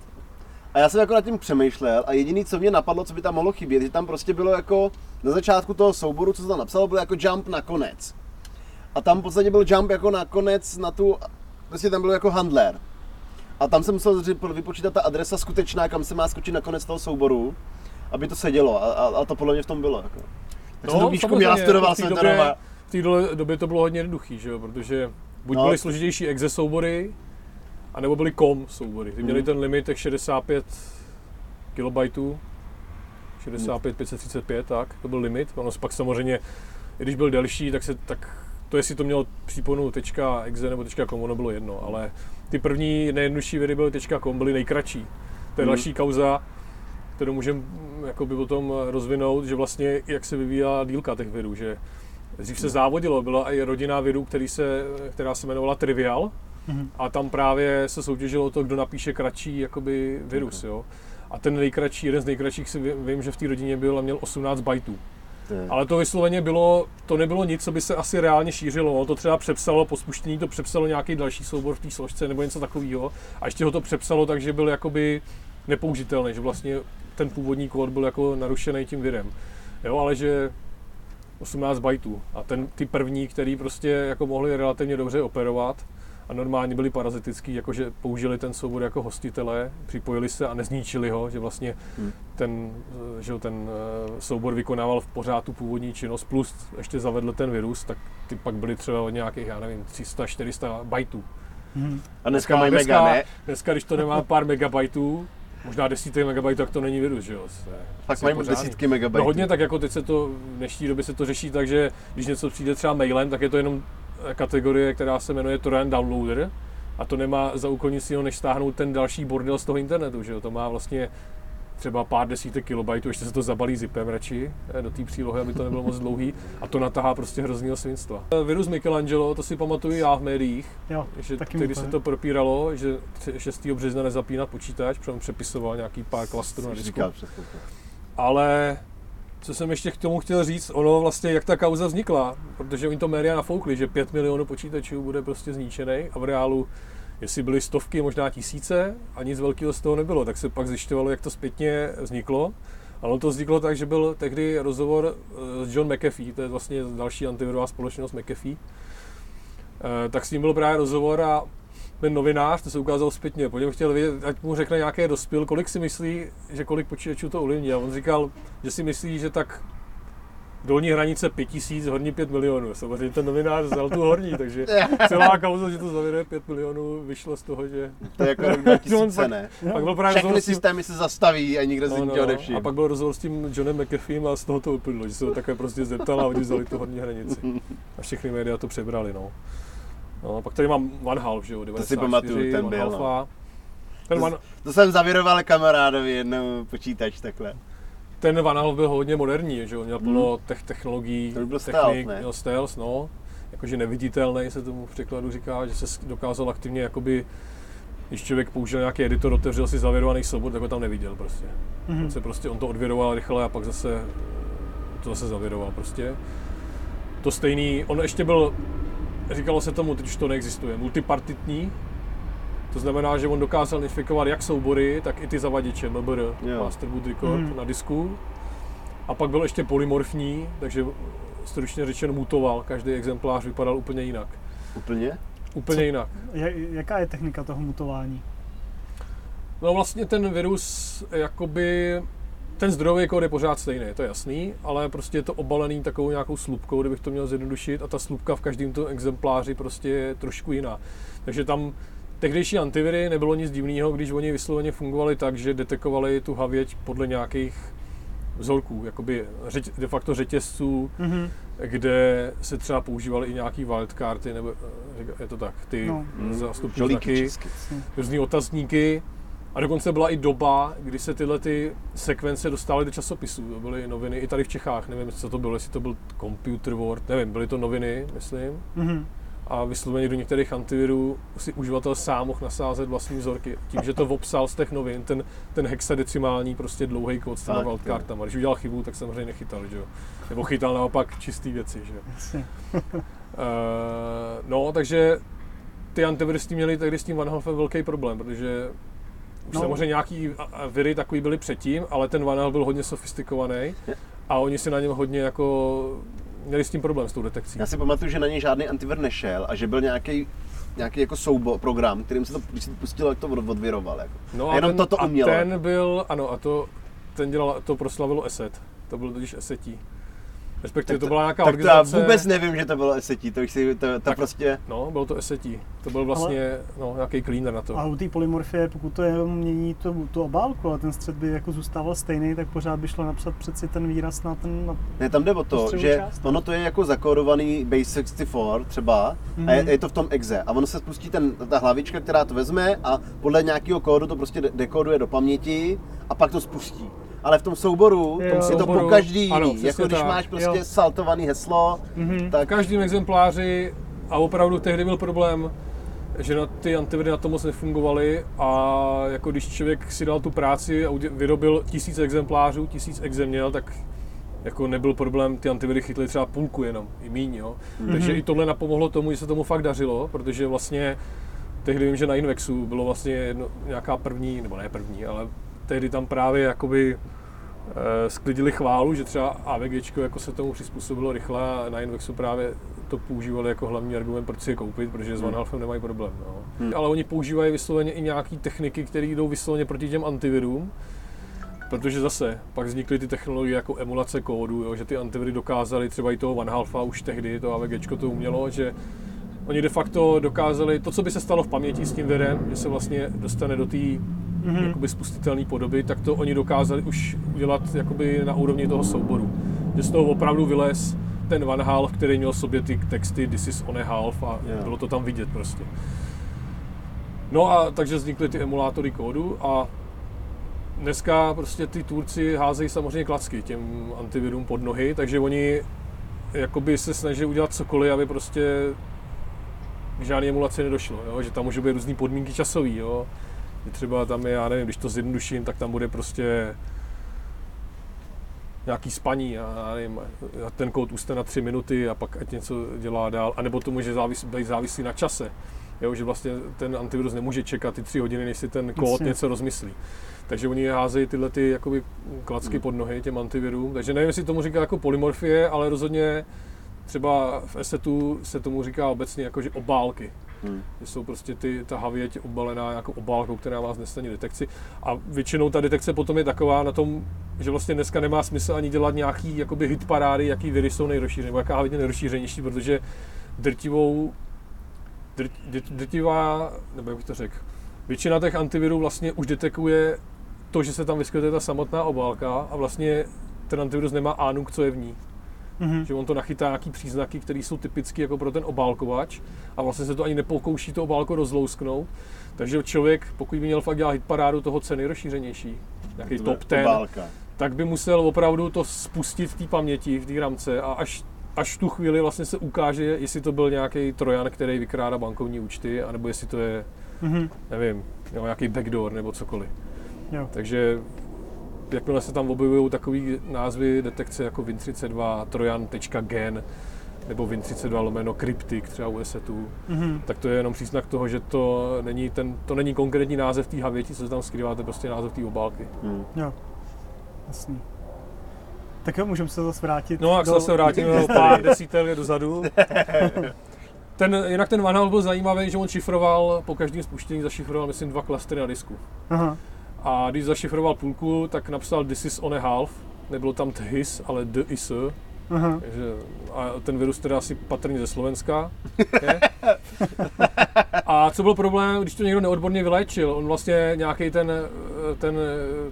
S2: A já jsem jako nad tím přemýšlel a jediný, co mě napadlo, co by tam mohlo chybět, že tam prostě bylo jako na začátku toho souboru, co se tam napsalo, bylo jako jump na konec. A tam v podstatě byl jump jako na konec na tu, prostě tam byl jako handler. A tam jsem musel vypočítat ta adresa skutečná, kam se má skočit na konec toho souboru. aby to sedělo a, a, a to podle mě v tom bylo. Jako. Tak
S3: No,
S2: jsem to měla, studoval
S3: v té
S2: jsem
S3: době-. V té době to bylo hodně jednoduchý, že jo? protože buď
S2: No.
S3: byly složitější exe soubory, anebo byly com soubory. Ty měli
S2: Mhm.
S3: ten limit těch 65 kilobajtů, 65, 535, tak, to byl limit. Ono pak samozřejmě, i když byl delší, tak se tak to, jestli to mělo příponu .exe nebo .com, ono bylo jedno, ale ty první nejjednodušší viry byly .com, byly nejkratší. To je
S2: Mhm.
S3: další kauza, kterou můžeme jakoby potom rozvinout, že vlastně jak se vyvíjela dílka těch virů, že dřív se závodilo, byla i rodina virů, který se, která se jmenovala Trivial A tam právě se soutěžilo o to, kdo napíše kratší jakoby virus, jo. A ten nejkratší, jeden z nejkratších si ví- vím, že v té rodině byl a měl 18 bajtů.
S2: Je-
S3: Ale to vysloveně bylo, to nebylo nic, co by se asi reálně šířilo. Ono to třeba přepsalo, po spuštění to přepsalo nějaký další soubor v té složce nebo něco takového. A ještě ho to přepsalo tak, že byl jakoby nepoužitelný, že vlastně ten původní kód byl jako narušený tím virem. Jo, ale že 18 bajtů. A ten, ty první, který prostě jako mohli relativně dobře operovat a normálně byli parazitický, jakože použili ten soubor jako hostitele, připojili se a nezničili ho, že vlastně
S2: Hmm.
S3: ten, že jo, ten eh, soubor vykonával v pořád tu původní činnost, plus ještě zavedl ten virus, tak ty pak byly třeba od nějakých, já nevím, 300-400 bajtů.
S4: Mhm.
S2: A dneska mají mega, ne?
S3: Dneska, když to nemá [LAUGHS] pár megabajtů, možná desítek megabajtů, tak to není virus, že jo? Asi
S2: mají
S3: pořádný.
S2: desítky megabajtů.
S3: No hodně, tak jako teď se to, v dnešní době se to řeší tak, že když něco přijde třeba mailem, tak je to jenom kategorie, která se jmenuje torrent downloader a to nemá za úkol nic jiného, než stáhnout ten další bordel z toho internetu, že jo? To má vlastně třeba pár desítek kilobajtů, ještě se to zabalí zipem radši eh, do té přílohy, aby to nebylo moc dlouhý a to natahá prostě hroznýho svinstva. Eh, Virus Michelangelo, to si pamatuju já v médiích,
S4: Jo,
S3: že
S4: taky
S3: tehdy se
S4: to-
S3: propíralo, že tři- 6. března nezapínat počítač, protože on přepisoval nějaký pár klastrů na disku. Ale co jsem ještě k tomu chtěl říct, ono vlastně, jak ta kauza vznikla, protože oni to média nafoukli, že 5 milionů počítačů bude prostě zničený a v reálu, jestli byly stovky, možná tisíce a nic velkého z toho nebylo, tak se pak zjišťovalo, jak to zpětně vzniklo. Ale ono to vzniklo tak, že byl tehdy rozhovor eh, s John McAfee, to je vlastně další antivirová společnost McAfee, Eh, tak s ním byl právě rozhovor a ten novinář, to se ukázalo zpětně, po něm chtěl vědět, ať mu řekne nějaké dospěl, kolik si myslí, že kolik počítačů to ovlivní. A on říkal, že si myslí, že tak dolní hranice 5000, horní 5 milionů. Samozřejmě ten novinář vzal tu horní, takže [LAUGHS] celá kauza, že to zavěruje 5 milionů, vyšlo z toho, že
S2: To je jako rok [LAUGHS]
S3: On
S2: 2000,
S3: pak-
S2: ne?
S3: pak byl právě
S2: Všechny
S3: tím,
S2: systémy se zastaví a nikdo
S3: no,
S2: ničeho
S3: no,
S2: nevšimne.
S3: a pak byl rozhovor s tím Johnem McAfeem a z toho to uplynulo, že se ho takhle prostě zeptal a oni vzali tu horní hranici. A všechny média to přebrali, no. No, pak tady mám One Half, že jo, 94,
S2: pamatuju, ten
S3: One
S2: byl, no.
S3: Ten, one,
S2: To jsem zavěroval kamarádovi jednou počítač takhle.
S3: ten One Half byl hodně moderní, že jo, měl plno tech, technologií,
S2: Hmm. To byl
S3: technik,
S2: stealth, ne?
S3: měl stealth, no. Jakože neviditelný se tomu v překladu říká, že se dokázal aktivně jakoby když člověk použil nějaký editor, otevřel si zavěrovaný soubor, tak ho tam neviděl prostě.
S4: Mhm.
S3: On se prostě, on to odvěroval rychle a pak zase to zase zavěroval prostě. To stejný, on ještě byl, říkalo se tomu, teď už to neexistuje, multipartitní, to znamená, že on dokázal infikovat jak soubory, tak i ty zavaděče, MBR,
S2: Jo.
S3: Master Boot Record
S4: Mhm.
S3: na disku. A pak byl ještě polymorfní, takže stručně řečeno mutoval, každý exemplář vypadal úplně jinak.
S2: Úplně?
S3: Úplně
S4: Co?
S3: jinak.
S4: Ja- Jaká je technika toho mutování?
S3: No vlastně ten virus, jakoby, ten zdrojový kód je pořád stejný, to je jasný, ale prostě je to obalený takovou nějakou slupkou, kdybych to měl zjednodušit a ta slupka v každém tom exempláři prostě je trošku jiná. Takže tam tehdejší antiviry nebylo nic divného, když oni vysloveně fungovali tak, že detekovali tu havěť podle nějakých vzorků, jakoby řeť, de facto řetězců,
S4: Mhm.
S3: kde se třeba používaly i nějaký wildcardy, nebo eh, je to tak, ty
S4: No.
S3: zástupní
S2: Žolíky
S3: znaky různý otazníky. A dokonce byla i doba, kdy se tyhle ty sekvence dostávaly do časopisů. To byly noviny i tady v Čechách. Nevím, co to bylo, jestli to byl Computer World, nevím, byly to noviny, myslím.
S4: Mhm.
S3: A vysloveně do některých antivirů si uživatel sám mohl nasázet vlastní vzorky. Tím, že to obsal z těch novin, ten, ten hexadecimální prostě dlouhý kód s těma wildcardama. Když udělal chybu, tak samozřejmě nechytal, že jo. Nebo chytal naopak čistý věci, že jo. Uh, [LAUGHS] no, takže ty antiviry s tím měli tehdy s tím One Halfem velký problém, protože už
S4: No.
S3: samozřejmě nějaký a- a viry takový byly předtím, ale ten Half byl hodně sofistikovaný a oni si na něm hodně jako měli s tím problém s tou detekcí.
S2: Já si pamatuju, že na něj žádný antivir nešel a že byl nějaký nějaký jako soubo, program, kterým se to, pustilo, jak to od- odviroval. Jako.
S3: No
S2: A jenom
S3: ten,
S2: toto
S3: a
S2: umělo.
S3: ten byl, ano, a to ten dělal, to proslavilo Asset. To byl totiž Assetí. Respektive
S2: Tak
S3: to byla nějaká
S2: tak to já
S3: organizace.
S2: vůbec nevím, že to bylo esetí, to, už si, to, to
S3: Tak-
S2: prostě...
S3: No, bylo to Assetí. To byl vlastně no, nějaký cleaner na to.
S4: A u té polymorfie, pokud to jenom mění to, tu obálku, ale ten střed by jako zůstával stejný, tak pořád by šlo napsat přeci ten výraz na ten... Na...
S2: Ne, tam jde o to, že
S4: část.
S2: ono to je jako zakódovaný base 64 třeba
S4: Mhm.
S2: a je, je, to v tom exe a ono se spustí ten, ta hlavička, která to vezme a podle nějakého kódu to prostě de- dekoduje do paměti a pak to spustí. Ale v tom souboru
S4: Jo.
S2: je to
S3: Souboru,
S2: po každý jiný.
S3: ano,
S2: jako když
S3: tak.
S2: máš prostě
S4: Jo.
S2: saltovaný heslo,
S4: Mhm.
S3: V
S2: tak
S3: každém exempláři, a opravdu tehdy byl problém, že na ty antiviry na to moc nefungovaly a jako když člověk si dal tu práci a vyrobil tisíc exemplářů, tisíc exe měl, tak jako nebyl problém, ty antiviry chytly třeba půlku jenom, i míň, jo.
S2: Mhm.
S3: Takže i tohle napomohlo tomu, že se tomu fakt dařilo, protože vlastně tehdy vím, že na Invexu bylo vlastně jedno, nějaká první, nebo ne první, ale tehdy tam právě jakoby eh, sklidili chválu, že třeba AVG jako se tomu přizpůsobilo rychle a na Invexu právě to používali jako hlavní argument, proč si je koupit, protože s
S2: Hmm.
S3: Van Halfem nemají problém. No.
S2: Hmm.
S3: Ale oni používají vysloveně i nějaké techniky, které jdou vysloveně proti těm antivirům, protože zase pak vznikly ty technologie jako emulace kódu, jo, že ty antiviry dokázaly třeba i toho Van Halfa už tehdy, to AVG to umělo, že oni de facto dokázali to, co by se stalo v paměti s tím virem, že se vlastně dostane do té
S4: Mhm.
S3: jakoby spustitelné podoby, tak to oni dokázali už udělat jakoby na úrovni toho souboru. Že z toho opravdu vylez ten Van Half, který měl v sobě ty texty This is on a half a
S2: Jo.
S3: bylo to tam vidět prostě. No a takže vznikly ty emulátory kódu a dneska prostě ty tvůrci házejí samozřejmě klacky těm antivirům pod nohy, takže oni jakoby se snaží udělat cokoliv, aby prostě k žádné emulaci nedošlo, jo? že tam můžou být různé podmínky časové, jo? že třeba tam je, já nevím, když to zjednoduším, tak tam bude prostě nějaký spaní a já nevím, ten kód usne na tři minuty a pak ať něco dělá dál, anebo to může závis, být závislý na čase, jo? že vlastně ten antivirus nemůže čekat ty tři hodiny, než si ten kód
S4: Jasně.
S3: něco rozmyslí. Takže oni házejí tyhle ty jakoby klacky pod nohy těm antivirům. Takže nevím, jestli tomu říká jako polymorfie, ale rozhodně třeba v Assetu se tomu říká obecně jako, že obálky.
S2: Hmm.
S3: Jsou prostě ty, ta havěť obalená jako obálkou, která vás nestane detekci. A většinou ta detekce potom je taková na tom, že vlastně dneska nemá smysl ani dělat nějaký jakoby hit parády, jaký viry jsou nejrozšířenější, nebo jaká havěť je nejrozšířenější, protože drtivou, drt, drt- drtivá, nebo jak bych to řekl, většina těch antivirů vlastně už detekuje to, že se tam vyskytuje ta samotná obálka a vlastně ten antivirus nemá ánuk, co je v ní.
S4: Mhm.
S3: Že on to nachytá nějaký příznaky, které jsou typické jako pro ten obálkovač a vlastně se to ani nepokouší to obálko rozlousknout. Takže člověk, pokud by měl fakt dělat hitparádu toho, co je nejrozšířenější, nějaký
S2: To
S3: top 10,
S2: obálka.
S3: tak by musel opravdu to spustit v té paměti, v té ramce a až, až v tu chvíli vlastně se ukáže, jestli to byl nějaký trojan, který vykrádá bankovní účty, anebo jestli to je,
S4: Mhm.
S3: nevím, jo, nějaký backdoor nebo cokoliv.
S4: Jo.
S3: Takže jakmile se tam objevují takové názvy detekce jako Win32, trojan.gen nebo Win32 lomeno Cryptic třeba u Assetu,
S4: Mhm.
S3: tak to je jenom příznak toho, že to není, ten, to není konkrétní název té havěti, co se tam skrývá, to je prostě název té obálky.
S2: Hmm.
S4: Jo. Jasný. Tak jo, můžeme se zase vrátit
S3: No, jak se
S4: do...
S3: zase vrátíme [LAUGHS] o pár desítek dozadu. [LAUGHS] Ten, jinak ten Van byl zajímavý, že on šifroval, po každém spuštění zašifroval, myslím, dva klastry na disku.
S4: Aha.
S3: A když zašifroval půlku, tak napsal This is on a half. Nebylo tam his, ale the is.
S4: Aha.
S3: Takže, a ten virus teda asi patrně ze Slovenska. Je. A co byl problém, když to někdo neodborně vyléčil? On vlastně nějaký ten, ten,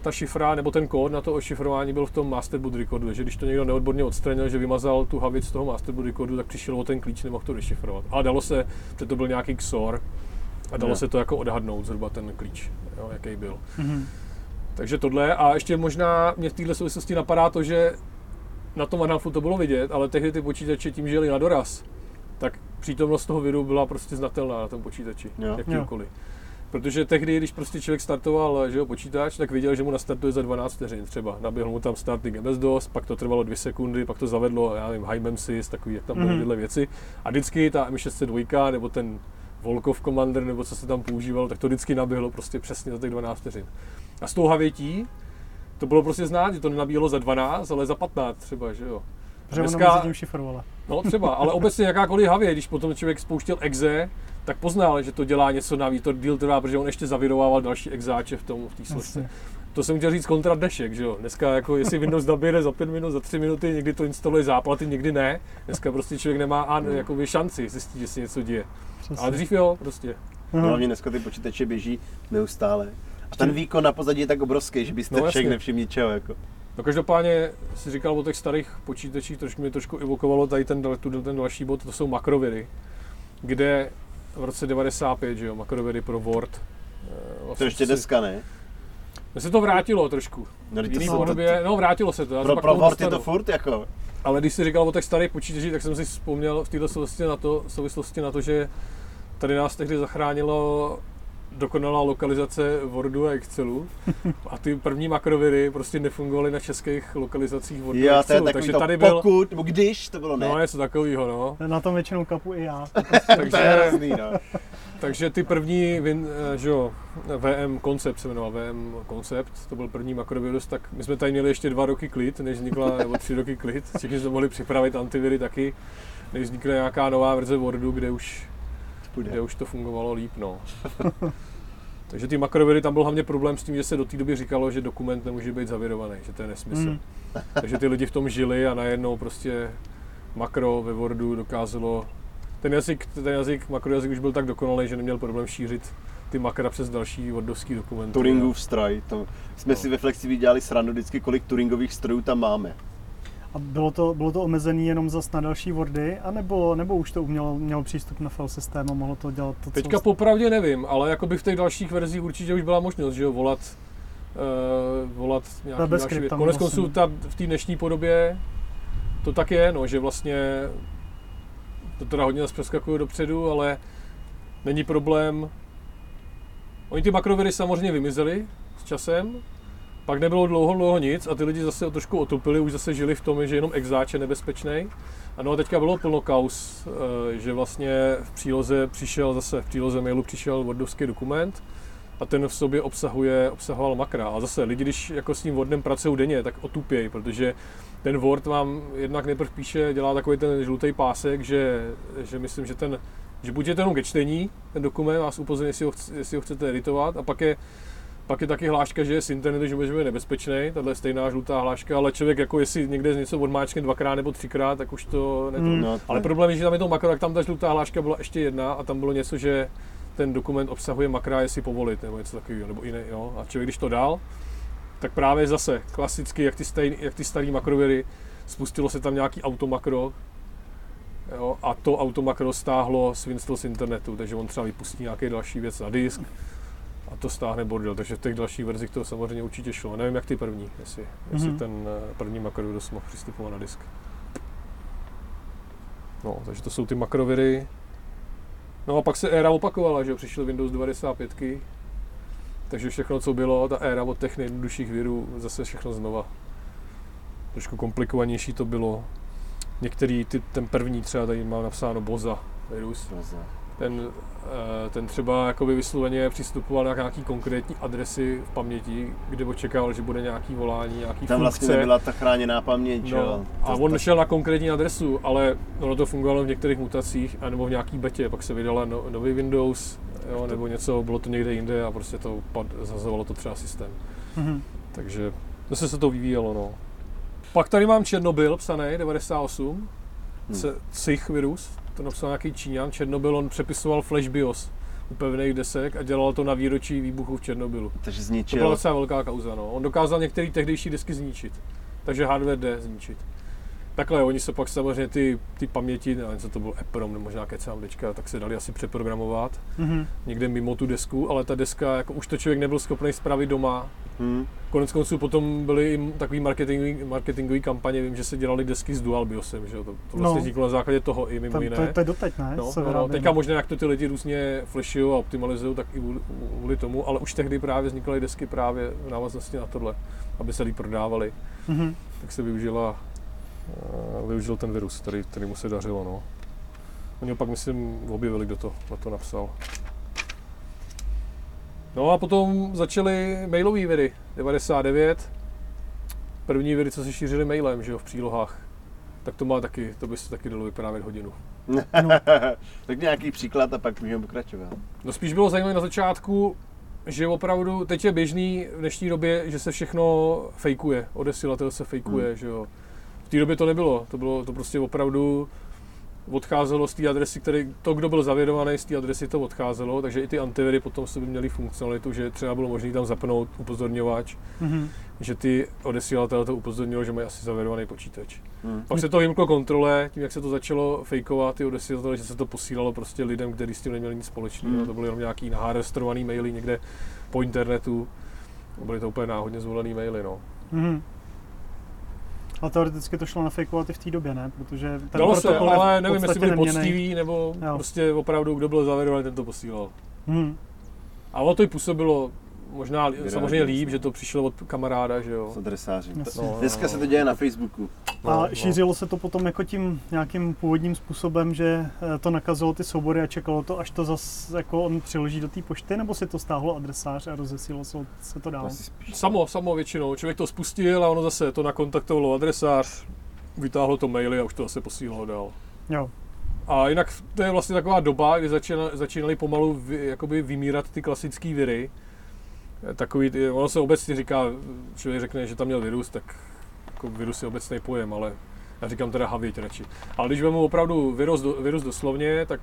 S3: ta šifra nebo ten kód na to ošifrování byl v tom masterboot recordu, že když to někdo neodborně odstranil, že vymazal tu havěc z toho masterboot recordu, tak přišel o ten klíč, nemohl to dešifrovat. Ale dalo se, že to byl nějaký XOR a dalo
S2: Jo.
S3: se to jako odhadnout zhruba ten klíč, jo, jaký byl.
S4: Mhm.
S3: Takže tohle a ještě možná mě v této souvislosti napadá to, že na tom Anhalfu to bylo vidět, ale tehdy ty počítače tím, že jeli na doraz, tak přítomnost toho viru byla prostě znatelná na tom počítači,
S2: Jo.
S3: jakýmkoliv. Protože tehdy, když prostě člověk startoval že jo, počítač, tak viděl, že mu nastartuje za 12 vteřin třeba. Naběhl mu tam starting MS-DOS, pak to trvalo 2 sekundy, pak to zavedlo, já nevím, HiMemsys, takový, jak tam byly
S4: Mhm.
S3: tyhle věci. A vždycky ta M602 nebo ten Volkov Commander, nebo co se tam používal, tak to vždycky naběhlo prostě přesně za těch 12 vteřin. A s tou havětí to bylo prostě znát, že to nenabíjelo za 12, ale za 15 třeba, že jo.
S4: Protože
S3: Dneska-
S4: tím šifrovala.
S3: No třeba, ale obecně jakákoliv havě, když potom člověk spouštěl exe, tak poznal, že to dělá něco navíc, to deal trvá, protože on ještě zavirovával další exáče v tom, v té složce. To jsem chtěl říct kontra dnešek, že jo. Dneska jako jestli Windows nabíre za pět minut, za tři minuty, někdy to instaluje záplaty, někdy ne. Dneska prostě člověk nemá an, jakoby šanci zjistit, že se něco děje.
S4: Přesně.
S3: Ale dřív jo, prostě.
S4: Aha.
S2: Hlavně dneska ty počítače běží neustále. A ten výkon na pozadí je tak obrovský, že byste
S3: No,
S2: no, všech nevšiml ničeho. Jako.
S3: No každopádně si říkal o těch starých počítačích, trošku mě trošku evokovalo tady ten, tu, ten další bod, to jsou makroviry, kde v roce 95, že jo, makroviry pro Word. eh,
S2: To ještě dneska ne.
S3: Se to vrátilo trošku.
S2: No,
S3: V jiný podobě, no vrátilo se to.
S2: Pro, pro je to furt jako.
S3: Ale když jsi říkal o těch starých počítačích, tak jsem si vzpomněl v této souvislosti na to, souvislosti na to, že tady nás tehdy zachránilo dokonalá lokalizace Wordu a Excelu [LAUGHS] a ty první makroviry prostě nefungovaly na českých lokalizacích Wordu a
S2: Jo, to je
S3: Excelu, takže
S2: to
S3: tady byl,
S2: pokud, nebo když, to bylo ne.
S3: no něco takového, no.
S4: Na tom většinou kapu i já. [LAUGHS]
S2: to je
S3: takže,
S2: hrozný, no.
S3: takže ty první, Win, eh, že jo, VM Concept se jmenoval, VM Concept, to byl první makrovirus, tak my jsme tady měli ještě dva roky klid, než vznikla, nebo tři roky klid, všichni jsme mohli připravit antiviry taky, než vznikla nějaká nová verze Wordu, kde už,
S2: Bude.
S3: kde už to fungovalo líp, no. [LAUGHS] Takže ty makroviry, tam byl hlavně problém s tím, že se do té doby říkalo, že dokument nemůže být zavirovaný, že to je nesmysl.
S4: Mm. [LAUGHS]
S3: Takže ty lidi v tom žili a najednou prostě makro ve Wordu dokázalo, ten jazyk, ten jazyk, makrojazyk už byl tak dokonalý, že neměl problém šířit ty makra přes další wordovský dokumenty.
S2: Turingův stroj. To jsme
S3: No.
S2: si ve Flexibi dělali srandu vždycky, kolik Turingových strojů tam máme.
S4: A bylo to, bylo to omezené jenom zas na další Wordy, anebo, nebo už to umělo, mělo přístup na file systém a mohlo to dělat to,
S3: Teďka
S4: co...
S3: popravdě nevím, ale jakoby v těch dalších verzích určitě už byla možnost, že jo, volat, uh, volat nějaký další věc. Konec
S4: vlastně.
S3: konců ta, v té dnešní podobě to tak je, no, že vlastně to teda hodně nás přeskakuje dopředu, ale není problém. Oni ty makroviry samozřejmě vymizely s časem, pak nebylo dlouho, dlouho nic a ty lidi zase trošku otupili, už zase žili v tom, že jenom exáč je nebezpečný. Ano a teďka bylo plno kaus, eh, že vlastně v příloze přišel zase, v příloze mailu přišel Wordovský dokument a ten v sobě obsahuje, obsahoval makra. A zase lidi, když jako s tím Wordem pracují denně, tak otupějí, protože ten Word vám jednak nejprv píše, dělá takový ten žlutý pásek, že, že myslím, že ten že buď je to jenom ke čtení, ten dokument vás upozorní, jestli jestli ho chcete editovat, a pak je, pak je taky hláška, že je z internetu, že může být nebezpečný, tahle je stejná žlutá hláška, ale člověk jako jestli někde něco odmáčkne dvakrát nebo třikrát, tak už to ne,
S4: Mm.
S2: No,
S3: ale problém je, že tam je to makro, tak tam ta žlutá hláška byla ještě jedna a tam bylo něco, že ten dokument obsahuje makra, jestli povolit nebo něco takového, nebo jiné, jo. A člověk, když to dal, tak právě zase klasicky, jak ty, stejný, jak ty starý makroviry, spustilo se tam nějaký automakro, jo, a to automakro stáhlo z Windows z internetu, takže on třeba vypustí nějaký další věc na disk a to stáhne bordel, takže v těch dalších verzích to samozřejmě určitě šlo. Nevím, jak ty první, jestli, jestli
S4: Mhm.
S3: ten eh, první makrovirus mohl přistupovat na disk. No, takže to jsou ty makroviry. No a pak se éra opakovala, že jo, přišel Windows 95, takže všechno, co bylo, ta éra od těch nejjednodušších virů, zase všechno znova. Trošku komplikovanější to bylo. Některý, ty, ten první třeba tady mám napsáno Boza virus, ten, eh, ten třeba jakoby vysloveně přistupoval na nějaký konkrétní adresy v paměti, kde očekával, že bude nějaký volání, nějaký
S2: Tam vlastně
S3: funkce.
S2: nebyla ta chráněná paměť,
S3: No,
S2: jo.
S3: a on
S2: to-
S3: šel na konkrétní adresu, ale ono to fungovalo v některých mutacích, anebo v nějaký betě, pak se vydala no, nový Windows, jo, nebo něco, bylo to někde jinde a prostě to pad, zazovalo to třeba systém.
S4: Mhm.
S3: Takže zase se to vyvíjelo, no. Pak tady mám Černobyl psaný, 98,
S2: Hmm.
S3: hmm. Sich virus, to napsal nějaký Číňan, Černobyl, on přepisoval Flash BIOS u pevných desek a dělal to na výročí výbuchu v Černobylu.
S2: Takže
S3: To byla
S2: zničil.
S3: docela velká kauza, no. On dokázal některé tehdejší disky zničit. Takže hardware jde zničit. Takhle, oni se pak samozřejmě ty, ty paměti, nevím, co to byl EPROM nebo možná CMDčka, tak se dali asi přeprogramovat
S4: Mhm.
S3: někde mimo tu desku, ale ta deska, jako už to člověk nebyl schopný spravit doma.
S2: Hm.
S3: Konec konců potom byly i takový marketingový, marketingový kampaně, vím, že se dělali desky s dual BIOSem, že jo, to, to vlastně
S4: No.
S3: vzniklo na základě toho i mimo jiné.
S4: to, to, je doteď, ne?
S3: No, no, no, teďka možná, jak to ty lidi různě flashují a optimalizují, tak i kvůli, tomu, ale už tehdy právě vznikaly desky právě v návaznosti na tohle, aby se líp prodávaly.
S4: Mhm.
S3: Tak se využila, využil ten virus, který, který mu se dařilo. No. Oni ho pak, myslím, objevili, kdo to, kdo to napsal. No a potom začaly mailové viry, 99. První viry, co se šířily mailem, že jo, v přílohách. Tak to má taky, to by se taky dalo vyprávět hodinu. [LAUGHS]
S2: tak nějaký příklad a pak můžeme pokračovat.
S3: No spíš bylo zajímavé na začátku, že opravdu teď je běžný v dnešní době, že se všechno fejkuje, odesilatel se fejkuje,
S2: Hmm.
S3: že jo. V té době to nebylo, to bylo to prostě opravdu odcházelo z té adresy, který, to, kdo byl zavědovaný z té adresy, to odcházelo, takže i ty antiviry potom se by měly funkcionalitu, že třeba bylo možné tam zapnout upozorňovač,
S4: Mhm.
S3: že ty odesílatel to upozornilo, že mají asi zavědovaný počítač.
S2: Hmm.
S3: Pak se to vymklo kontrole, tím jak se to začalo fejkovat, ty odesílatele, že se to posílalo prostě lidem, kteří s tím neměli nic společného.
S2: Hmm.
S3: To byly jenom nějaký nahárestrovaný maily někde po internetu. Byly to úplně náhodně zvolený maily, no.
S4: Mhm. A teoreticky to šlo nafejkovat i v té době, ne? Protože ten
S3: Dalo se, ale nevím, jestli byli
S4: neměnný.
S3: poctiví, nebo
S4: Jo.
S3: prostě opravdu, kdo byl zavědovaný, ten to posílal.
S4: Mhm.
S3: A ono to i působilo možná
S2: Vyráží,
S3: samozřejmě líp, že to přišlo od kamaráda, že jo.
S4: Jasně.
S3: No,
S2: Dneska se to děje na Facebooku.
S3: No,
S4: A
S3: no.
S4: šířilo se to potom jako tím nějakým původním způsobem, že eh, to nakazilo ty soubory a čekalo to, až to zas jako on přiloží do té pošty, nebo si to stáhlo adresář a rozesílalo se, se to dál?
S3: Samo, samo většinou. Člověk to spustil a ono zase to nakontaktovalo adresář, vytáhlo to maily a už to zase posílalo dál.
S4: Jo.
S3: A jinak to je vlastně taková doba, kdy začínaly, začínaly pomalu vy, jakoby vymírat ty klasické viry. Takový, ono se obecně říká, člověk řekne, že tam měl virus, tak jako virus je obecný pojem, ale já říkám teda havěť radši. Ale když vezmu opravdu virus, do, virus doslovně, tak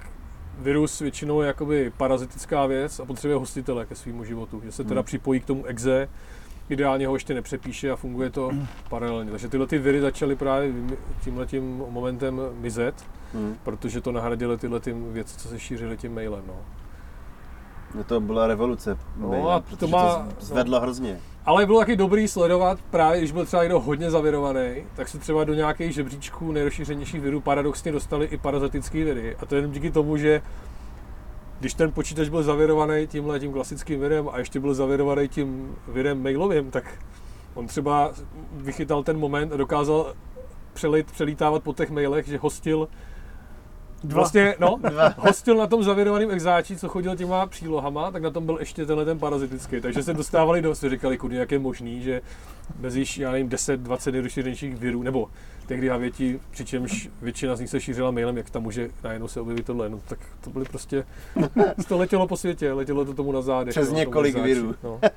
S3: virus většinou je jakoby parazitická věc a potřebuje hostitele ke svýmu životu, že se teda
S2: Hmm.
S3: připojí k tomu exe, ideálně ho ještě nepřepíše a funguje to paralelně. Takže tyhle ty viry začaly právě tímhle tím momentem mizet
S2: Hmm.
S3: protože to nahradily tyhle ty věci, co se šířily tím mailem. No.
S2: No to byla revoluce.
S3: No a to
S2: protože
S3: má-
S2: to zvedlo hrozně.
S3: Ale bylo taky dobrý sledovat, právě když byl třeba někdo hodně zavirovaný, tak se třeba do nějakých žebříčků nejrozšířenějších virů paradoxně dostali i parazitické viry. A to jen díky tomu, že když ten počítač byl zavirovaný tímhle tím klasickým virem a ještě byl zavirovaný tím virem mailovým, tak on třeba vychytal ten moment a dokázal přelit, přelítávat po těch mailech, že hostil
S4: Dva.
S3: Vlastně, no, [LAUGHS] hostil na tom zavěrovaném exáči, co chodil těma přílohama, tak na tom byl ještě tenhle ten parazitický. Takže se dostávali do, si říkali, kudy, jak je možný, že bez již, já nevím, 10-20 nejrozšířenějších virů, nebo tehdy havěti, přičemž většina z nich se šířila mailem, jak tam může najednou se objevit tohle. No, tak to byly prostě, to letělo po světě, letělo to tomu na zádech.
S2: Přes
S3: no,
S2: několik virů.
S3: No. [LAUGHS]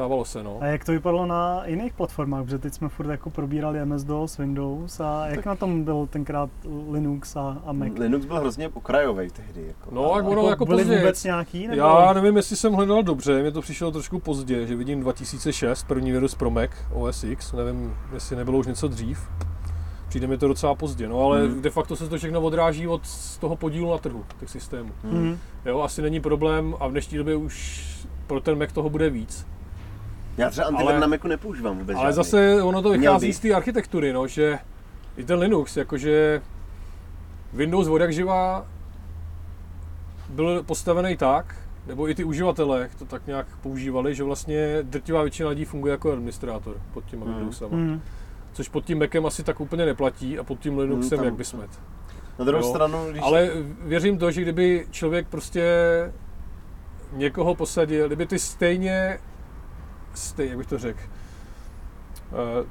S3: Stávalo se, no.
S4: A jak to vypadalo na jiných platformách? Protože teď jsme furt jako probírali MS-DOS, Windows a jak
S2: Tak-
S4: na tom byl tenkrát Linux a, a Mac?
S2: Linux byl hrozně okrajový tehdy. Jako.
S3: No, jak ono jako
S4: byly
S3: později.
S4: vůbec nějaký? Nebo?
S3: Já nevím, jestli jsem hledal dobře, mě to přišlo trošku pozdě, že vidím 2006, první virus pro Mac OS X, nevím, jestli nebylo už něco dřív. Přijde mi to docela pozdě, no ale
S2: Mhm.
S3: de facto se to všechno odráží od z toho podílu na trhu, těch systémů.
S4: Mhm.
S3: Jo, asi není problém a v dnešní době už pro ten Mac toho bude víc.
S2: Já třeba antivir
S3: Ale-
S2: na Macu nepoužívám vůbec
S3: Ale
S2: žádný.
S3: zase ono to vychází z té architektury, no, že i ten Linux, jakože Windows od jak živá byl postavený tak, nebo i ty uživatelé to tak nějak používali, že vlastně drtivá většina lidí funguje jako administrátor pod těma
S2: Mhm.
S3: Windowsama.
S4: Mhm.
S3: Což pod tím Macem asi tak úplně neplatí a pod tím Linuxem
S2: tam-
S3: jak by smet.
S2: Na druhou
S3: Jo,
S2: stranu, když
S3: Ale věřím to, že kdyby člověk prostě někoho posadil, kdyby ty stejně, stej, jak bych to řekl,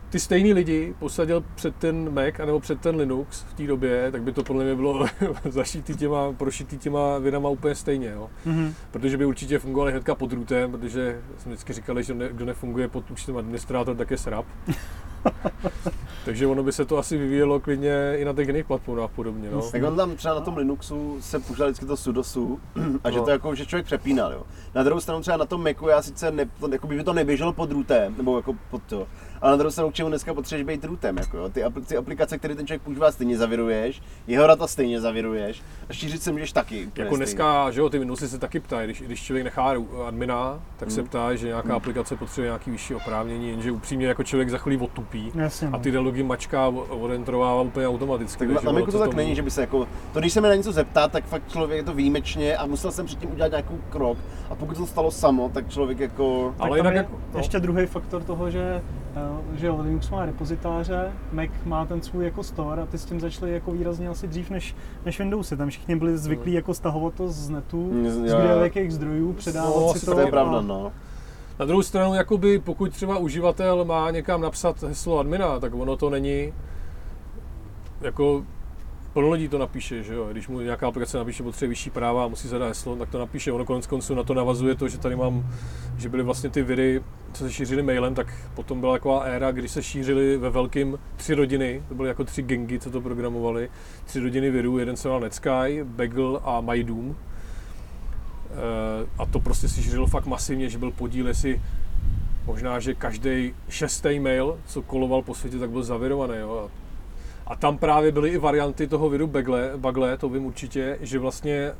S3: ty stejný lidi posadil před ten Mac anebo před ten Linux v té době, tak by to podle mě bylo [LAUGHS] zašitý těma, prošitý těma vědama úplně stejně, jo.
S4: Mhm.
S3: Protože by určitě fungovali hnedka pod rootem, protože jsme vždycky říkali, že ne, kdo nefunguje pod účtem administrátor, tak je srap. [LAUGHS] Takže ono by se to asi vyvíjelo klidně i na těch jiných platformách podobně. No.
S2: Tak on tam třeba na tom Linuxu se používal vždycky to sudosu [CLEARS THROAT] a že
S3: No.
S2: to jako, že člověk přepínal, jo. Na druhou stranu třeba na tom Macu já sice ne, to, jako by to neběželo pod rootem, nebo jako pod to, ale na druhou stranu k čemu dneska potřebuješ být rootem, jako jo. Ty, apl- ty aplikace, které ten člověk používá, stejně zaviruješ, jeho data stejně zaviruješ a šířit se můžeš taky.
S3: Jako
S2: stejně.
S3: dneska, že jo, ty Windowsy se taky ptají, když, když člověk nechá admina, tak se
S2: Hmm.
S3: ptá, že nějaká
S2: Hmm.
S3: aplikace potřebuje nějaký vyšší oprávnění, jenže upřímně jako člověk za chvíli odtupí
S4: Jasně,
S3: a
S4: no.
S3: ty dialogy mačká odentrovává úplně automaticky.
S2: Tak na,
S3: takže
S2: na to tak
S3: tomu-
S2: není, že by se jako, to když se mi na něco zeptá, tak fakt člověk je to výjimečně a musel jsem předtím udělat nějaký krok a pokud to stalo samo, tak člověk jako,
S3: Ale
S4: tak
S3: jinak
S4: je
S3: jako- no.
S4: ještě druhý faktor toho, že, že jo, Linux má repozitáře, Mac má ten svůj jako store a ty s tím začali jako výrazně asi dřív než, než Windowsy. Tam všichni byli zvyklí jako stahovat to z netu,
S2: Mm,
S4: z jakých zdrojů, předávat
S3: No,
S4: si to.
S2: to je
S4: a-
S2: pravda, no.
S3: Na druhou stranu, jakoby, pokud třeba uživatel má někam napsat heslo admina, tak ono to není jako plno lidí to napíše, že jo? Když mu nějaká aplikace napíše, potřebuje vyšší práva a musí zadat heslo, tak to napíše. Ono konec konců na to navazuje to, že tady mám, že byly vlastně ty viry, co se šířily mailem, tak potom byla taková éra, kdy se šířily ve velkým tři rodiny, to byly jako tři gengy, co to programovali, tři rodiny virů, jeden se jmenoval Netsky, Bagel a MyDoom. E, a to prostě si šířilo fakt masivně, že byl podíl, jestli možná, že každý šestý mail, co koloval po světě, tak byl zavirovaný. Jo? A tam právě byly i varianty toho viru Bagle, Bagle, to vím určitě, že vlastně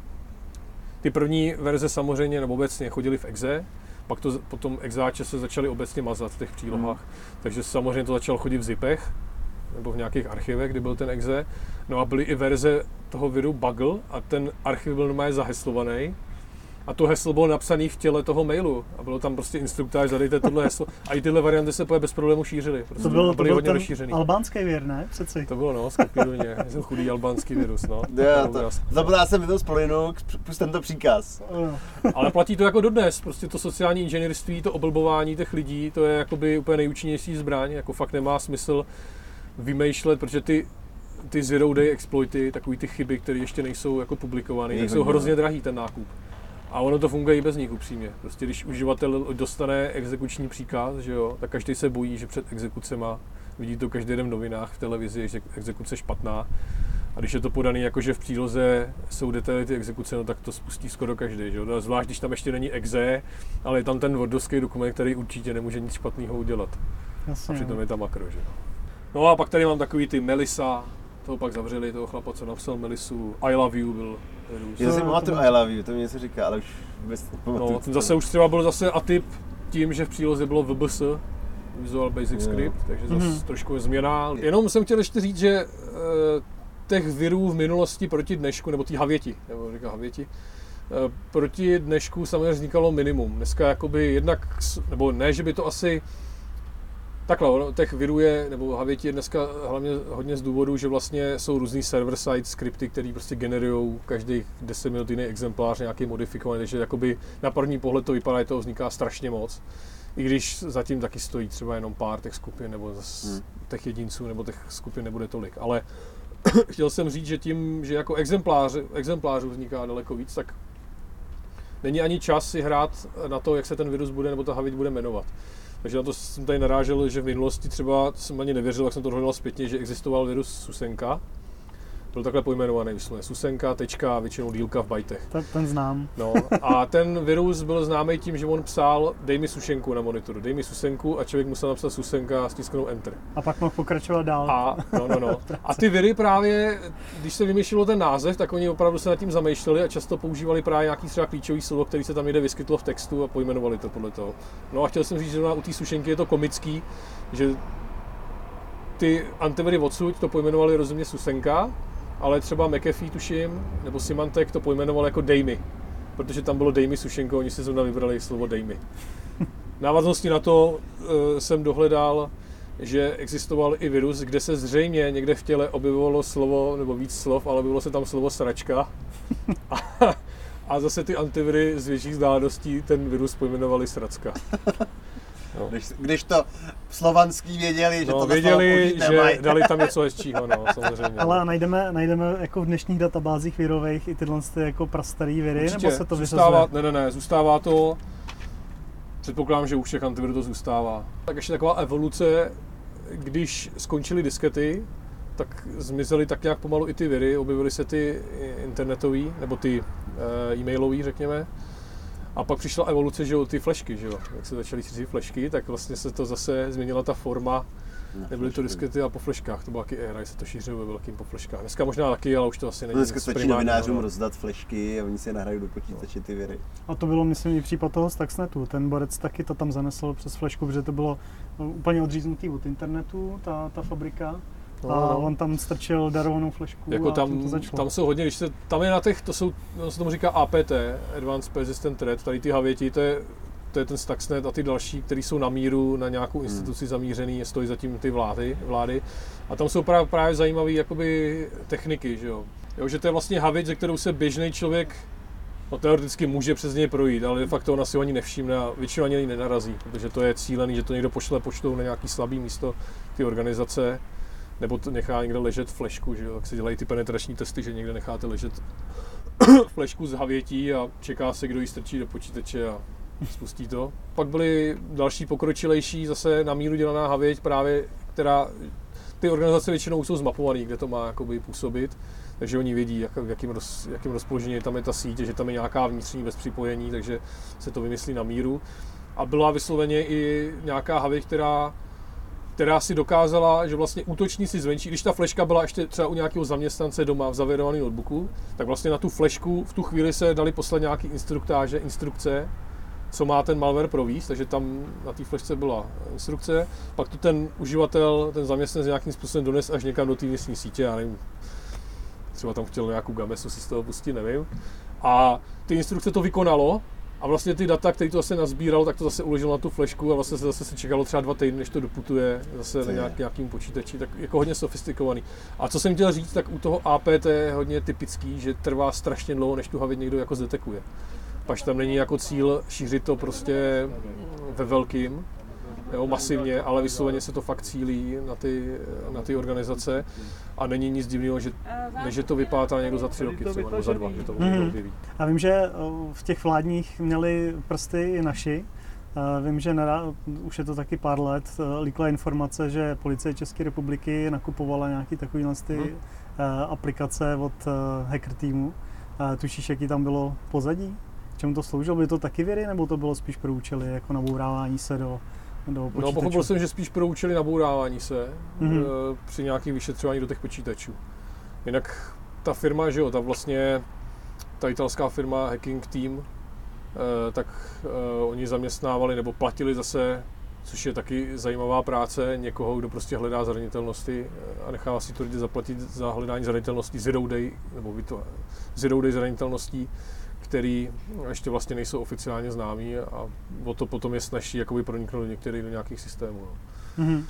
S3: ty první verze samozřejmě, nebo obecně, chodili v exe, pak to potom exáče se začaly obecně mazat v těch přílohách. Hmm. Takže samozřejmě to začalo chodit v zipech, nebo v nějakých archivech, kdy byl ten exe. No a byly i verze toho viru Buggle a ten archiv byl normálně zaheslovaný a to heslo bylo napsané v těle toho mailu a bylo tam prostě instruktáž, zadejte tohle heslo a i tyhle varianty se bez problémů šířily.
S4: Prostě to byl, to byl hodně ten rozšířený. albánský věr, ne? Přeci.
S3: To bylo, no, skopírujně. Jsem chudý albánský virus, no.
S2: Já, to, jsem to z Linux, pust tento příkaz.
S3: Ale platí to jako dodnes, prostě to sociální inženýrství, to oblbování těch lidí, to je jakoby úplně nejúčinnější zbraň, jako fakt nemá smysl vymýšlet, protože ty ty zero day exploity, takový ty chyby, které ještě nejsou jako publikovány, tak jsou hrozně drahý ten nákup. A ono to funguje i bez nich upřímně. Prostě když uživatel dostane exekuční příkaz, že jo, tak každý se bojí, že před exekucema vidí to každý den v novinách, v televizi, že exekuce je špatná. A když je to podaný jako, že v příloze jsou detaily ty exekuce, no tak to spustí skoro každý. Že jo? Zvlášť, když tam ještě není exe, ale je tam ten wordovský dokument, který určitě nemůže nic špatného udělat. Jasně, a přitom no. je tam makro. Že? No a pak tady mám takový ty Melisa, toho pak zavřeli, toho chlapa, co napsal Melisu. I love you byl
S2: já si pamatuju I love you, to mě něco říká, ale už vůbec
S3: No, ten zase už třeba byl zase atyp tím, že v příloze bylo VBS, Visual Basic Script, yeah. takže zase mm-hmm. trošku změna. Jenom jsem chtěl ještě říct, že uh, těch virů v minulosti proti dnešku, nebo ty havěti, nebo říká havěti, uh, proti dnešku samozřejmě vznikalo minimum. Dneska jakoby jednak, nebo ne, že by to asi Takhle, ono, těch virů je, nebo Havěti je dneska hlavně hodně z důvodu, že vlastně jsou různý server-side skripty, které prostě generují každých 10 minut jiný exemplář nějaký modifikovaný, takže jakoby na první pohled to vypadá, že toho vzniká strašně moc. I když zatím taky stojí třeba jenom pár těch skupin, nebo hmm. těch jedinců, nebo těch skupin nebude tolik. Ale [CLEARS THROAT] chtěl jsem říct, že tím, že jako exemplář, exemplářů vzniká daleko víc, tak není ani čas si hrát na to, jak se ten virus bude, nebo ta Havit bude jmenovat. Takže na to jsem tady narážel, že v minulosti třeba jsem ani nevěřil, jak jsem to dohledal zpětně, že existoval virus Susenka, byl takhle pojmenovaný vysloveně. Susenka, tečka, většinou dílka v bajtech.
S4: Ten, ten znám.
S3: No, a ten virus byl známý tím, že on psal dej mi sušenku na monitoru, dej mi susenku a člověk musel napsat susenka a stisknout enter.
S4: A pak mohl pokračovat dál.
S3: A, no, no, no. [LAUGHS] a ty viry právě, když se vymýšlelo ten název, tak oni opravdu se nad tím zamýšleli a často používali právě nějaký třeba klíčový slovo, který se tam někde vyskytlo v textu a pojmenovali to podle toho. No a chtěl jsem říct, že u té sušenky je to komický, že ty antiviry odsud to pojmenovali rozumně Susenka, ale třeba McAfee, tuším, nebo Symantec to pojmenoval jako Dejmy, protože tam bylo Dejmy Sušenko, oni si zrovna vybrali slovo Dejmy. Návaznosti na to uh, jsem dohledal, že existoval i virus, kde se zřejmě někde v těle objevovalo slovo, nebo víc slov, ale bylo se tam slovo sračka. A, a zase ty antiviry z větších vzdáleností ten virus pojmenovali sracka.
S2: No. Když, když to slovanský věděli, že
S3: no,
S2: to
S3: věděli, že nemají. dali tam něco [LAUGHS] hezčího, no, samozřejmě.
S4: Ale najdeme, najdeme jako v dnešních databázích virových i tyhle ty jako prastarý viry, Určitě. nebo se to
S3: zůstává, Ne, ne, ne, zůstává to. Předpokládám, že u všech antivirů to zůstává. Tak ještě taková evoluce, když skončily diskety, tak zmizely tak nějak pomalu i ty viry, objevily se ty internetový, nebo ty e, e-mailový, řekněme. A pak přišla evoluce, že jo, ty flešky, že jo. Jak se začaly šířit flešky, tak vlastně se to zase změnila ta forma. Na Nebyly to diskety a po fleškách, to byla taky éra, se to šířilo ve velkým po fleškách. Dneska možná taky, ale už to asi není. No
S2: dneska stačí novinářům no. rozdat flešky a oni si nahrají do počítače ty viry.
S4: A to bylo, myslím, i případ toho Stuxnetu. Ten borec taky to tam zanesl přes flešku, protože to bylo úplně odříznutý od internetu, ta, ta fabrika. No, a no. on tam strčil darovanou flešku
S3: jako
S4: a
S3: tam, to
S4: začalo.
S3: tam jsou hodně, když se, tam je na těch, to jsou, no, se tomu říká APT, Advanced Persistent Threat, tady ty havěti, to je, to je ten Stuxnet a ty další, které jsou na míru na nějakou hmm. instituci hmm. zamířený, stojí zatím ty vlády, vlády. A tam jsou právě, právě zajímavé jakoby techniky, že jo. jo. že to je vlastně havěť, ze kterou se běžný člověk No teoreticky může přes něj projít, ale de facto ona si ho ani nevšimne a většinou ani nenarazí, protože to je cílený, že to někdo pošle poštou na nějaký slabý místo ty organizace nebo to nechá někde ležet flešku, že jo, tak se dělají ty penetrační testy, že někde necháte ležet [COUGHS] flešku z havětí a čeká se, kdo ji strčí do počítače a spustí to. Pak byly další pokročilejší, zase na míru dělaná havěť, právě, která ty organizace většinou jsou zmapované, kde to má jakoby působit, takže oni vědí, jak, v jakým, roz, jakým rozpoložení tam je ta síť, že tam je nějaká vnitřní bez připojení, takže se to vymyslí na míru. A byla vysloveně i nějaká havěť, která která si dokázala, že vlastně útočníci zvenčí, když ta fleška byla ještě třeba u nějakého zaměstnance doma v zavěrovaném notebooku, tak vlastně na tu flešku v tu chvíli se dali poslat nějaký instruktáže, instrukce, co má ten malware províst, takže tam na té flešce byla instrukce, pak tu ten uživatel, ten zaměstnanec nějakým způsobem dones až někam do té místní sítě, já nevím, třeba tam chtěl nějakou gamesu si z toho pustit, nevím. A ty instrukce to vykonalo a vlastně ty data, které to zase nazbíral, tak to zase uložil na tu flešku a vlastně se zase se čekalo třeba dva týdny, než to doputuje zase na nějak, nějakým počítači, tak jako hodně sofistikovaný. A co jsem chtěl říct, tak u toho APT je hodně typický, že trvá strašně dlouho, než tu havěť někdo jako zdetekuje. Paž tam není jako cíl šířit to prostě ve velkým, jo, masivně, ale vysloveně se to fakt cílí na ty, na ty organizace a není nic divného, že, než že to vypátá někdo za tři roky třeba, nebo za dva, že to mm-hmm. objeví.
S1: A vím, že v těch vládních měli prsty i naši, Vím, že nedá, už je to taky pár let, líkla informace, že policie České republiky nakupovala nějaký takovýhle ty hmm. aplikace od hacker týmu. Tušíš, jaký tam bylo pozadí? Čemu to sloužilo? By to taky věry, nebo to bylo spíš pro účely jako nabourávání se do do počítačů?
S3: No, pochopil jsem, že spíš pro účely nabourávání se mm-hmm. při nějakých vyšetřování do těch počítačů. Jinak ta firma, že jo, ta vlastně, ta italská firma Hacking Team, eh, tak eh, oni zaměstnávali nebo platili zase, což je taky zajímavá práce, někoho, kdo prostě hledá zranitelnosti a nechává si to lidi zaplatit za hledání zranitelností zero day, nebo zero day zranitelností, který ještě vlastně nejsou oficiálně známí a o to potom je snažší jakoby proniknout do některých do nějakých systémů. No. Mm-hmm.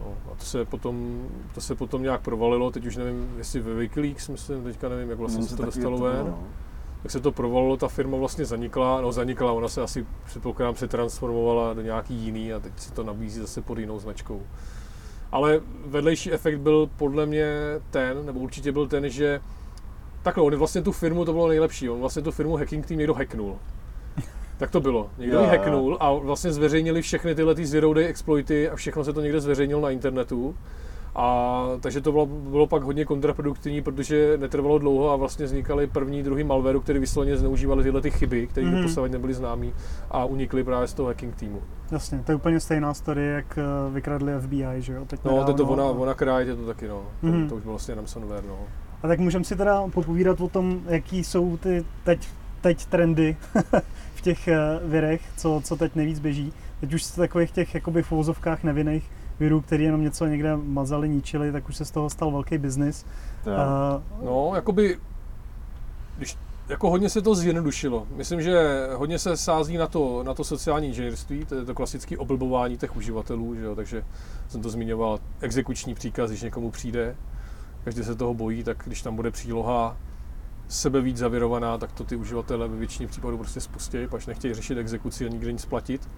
S3: No, a to se, potom, to se potom nějak provalilo, teď už nevím, jestli ve Wikileaks, myslím, teďka nevím, jak vlastně no, se to dostalo ven. No. Tak se to provalilo, ta firma vlastně zanikla, no zanikla, ona se asi předpokládám se transformovala do nějaký jiný a teď se to nabízí zase pod jinou značkou. Ale vedlejší efekt byl podle mě ten, nebo určitě byl ten, že Takhle, on vlastně tu firmu, to bylo nejlepší, on vlastně tu firmu Hacking Team někdo hacknul. Tak to bylo. Někdo ji hacknul a vlastně zveřejnili všechny tyhle ty zero day exploity a všechno se to někde zveřejnilo na internetu. A takže to bylo, bylo pak hodně kontraproduktivní, protože netrvalo dlouho a vlastně vznikaly první, druhý malwareu, který vysloveně zneužívali tyhle ty chyby, které mm-hmm. doposavat nebyly známý a unikly právě z toho hacking týmu.
S1: Jasně, to je úplně stejná story, jak eh, vykradli FBI, že jo?
S3: Teď no, to je to ona, ona je to taky, no. Mm-hmm. To, to, už bylo vlastně ransomware, no.
S1: A tak můžeme si teda popovídat o tom, jaký jsou ty teď, teď trendy [LAUGHS] v těch uh, virech, co, co teď nejvíc běží. Teď už z takových těch jakoby v uvozovkách nevinných virů, který jenom něco někde mazali, ničili, tak už se z toho stal velký biznis.
S3: Uh, no, jakoby, když jako hodně se to zjednodušilo. Myslím, že hodně se sází na to, na to sociální inženýrství, to je to klasické oblbování těch uživatelů, že jo? takže jsem to zmiňoval, exekuční příkaz, když někomu přijde, každý se toho bojí, tak když tam bude příloha sebe víc zavirovaná, tak to ty uživatelé ve většině případů prostě spustí, až nechtějí řešit exekuci a nikde nic platit.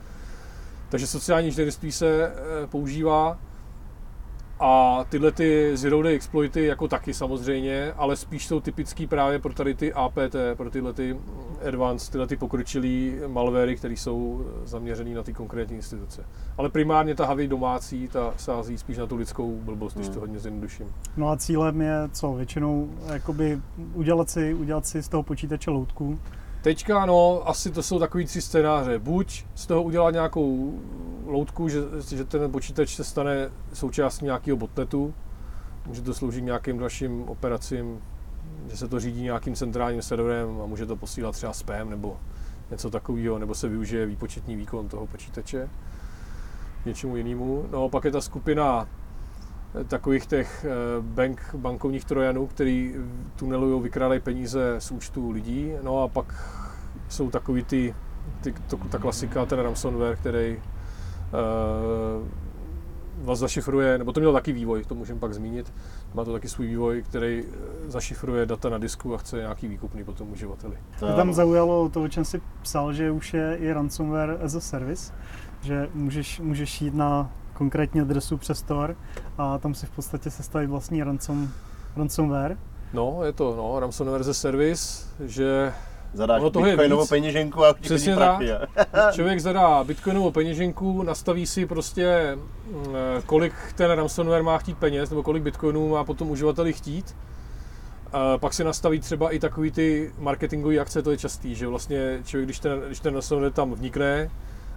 S3: Takže sociální inženýrství se eh, používá a tyhle ty zero day exploity jako taky samozřejmě, ale spíš jsou typický právě pro tady ty APT, pro tyhle ty advanced, tyhle ty pokročilý malwary, které jsou zaměřený na ty konkrétní instituce. Ale primárně ta havěť domácí, ta sází spíš na tu lidskou blbost, hmm. když to hmm. hodně zjednoduším.
S1: No a cílem je co? Většinou jakoby udělat si, udělat si z toho počítače loutku,
S3: Teďka, no, asi to jsou takový tři scénáře. Buď z toho udělat nějakou loutku, že, že ten počítač se stane součástí nějakého botnetu, může to sloužit nějakým dalším operacím, že se to řídí nějakým centrálním serverem a může to posílat třeba spam nebo něco takového, nebo se využije výpočetní výkon toho počítače něčemu jinému. No, pak je ta skupina takových těch eh, bank, bankovních trojanů, který tunelují, vykrádají peníze z účtu lidí. No a pak jsou takový ty, ty to, ta klasika, ten ransomware, který uh, vás zašifruje, nebo to mělo taky vývoj, to můžeme pak zmínit, má to taky svůj vývoj, který eh, zašifruje data na disku a chce nějaký výkupný potom uživateli.
S1: To tam zaujalo to, o čem si psal, že už je i ransomware as a service, že můžeš, můžeš jít na konkrétně adresu přes Tor a tam si v podstatě sestavit vlastní ransom, ransomware.
S3: No, je to, no, ransomware as a service, že
S2: Zadáš
S3: Ono toho je
S2: bitcoinovou
S3: víc.
S2: peněženku a
S3: Přesně
S2: prachy. [LAUGHS]
S3: člověk zadá bitcoinovou peněženku, nastaví si prostě, mm, eh, kolik ten ransomware má chtít peněz, nebo kolik bitcoinů má potom uživateli chtít. A pak si nastaví třeba i takový ty marketingové akce, to je častý, že vlastně člověk, když ten, když ten ransomware tam vnikne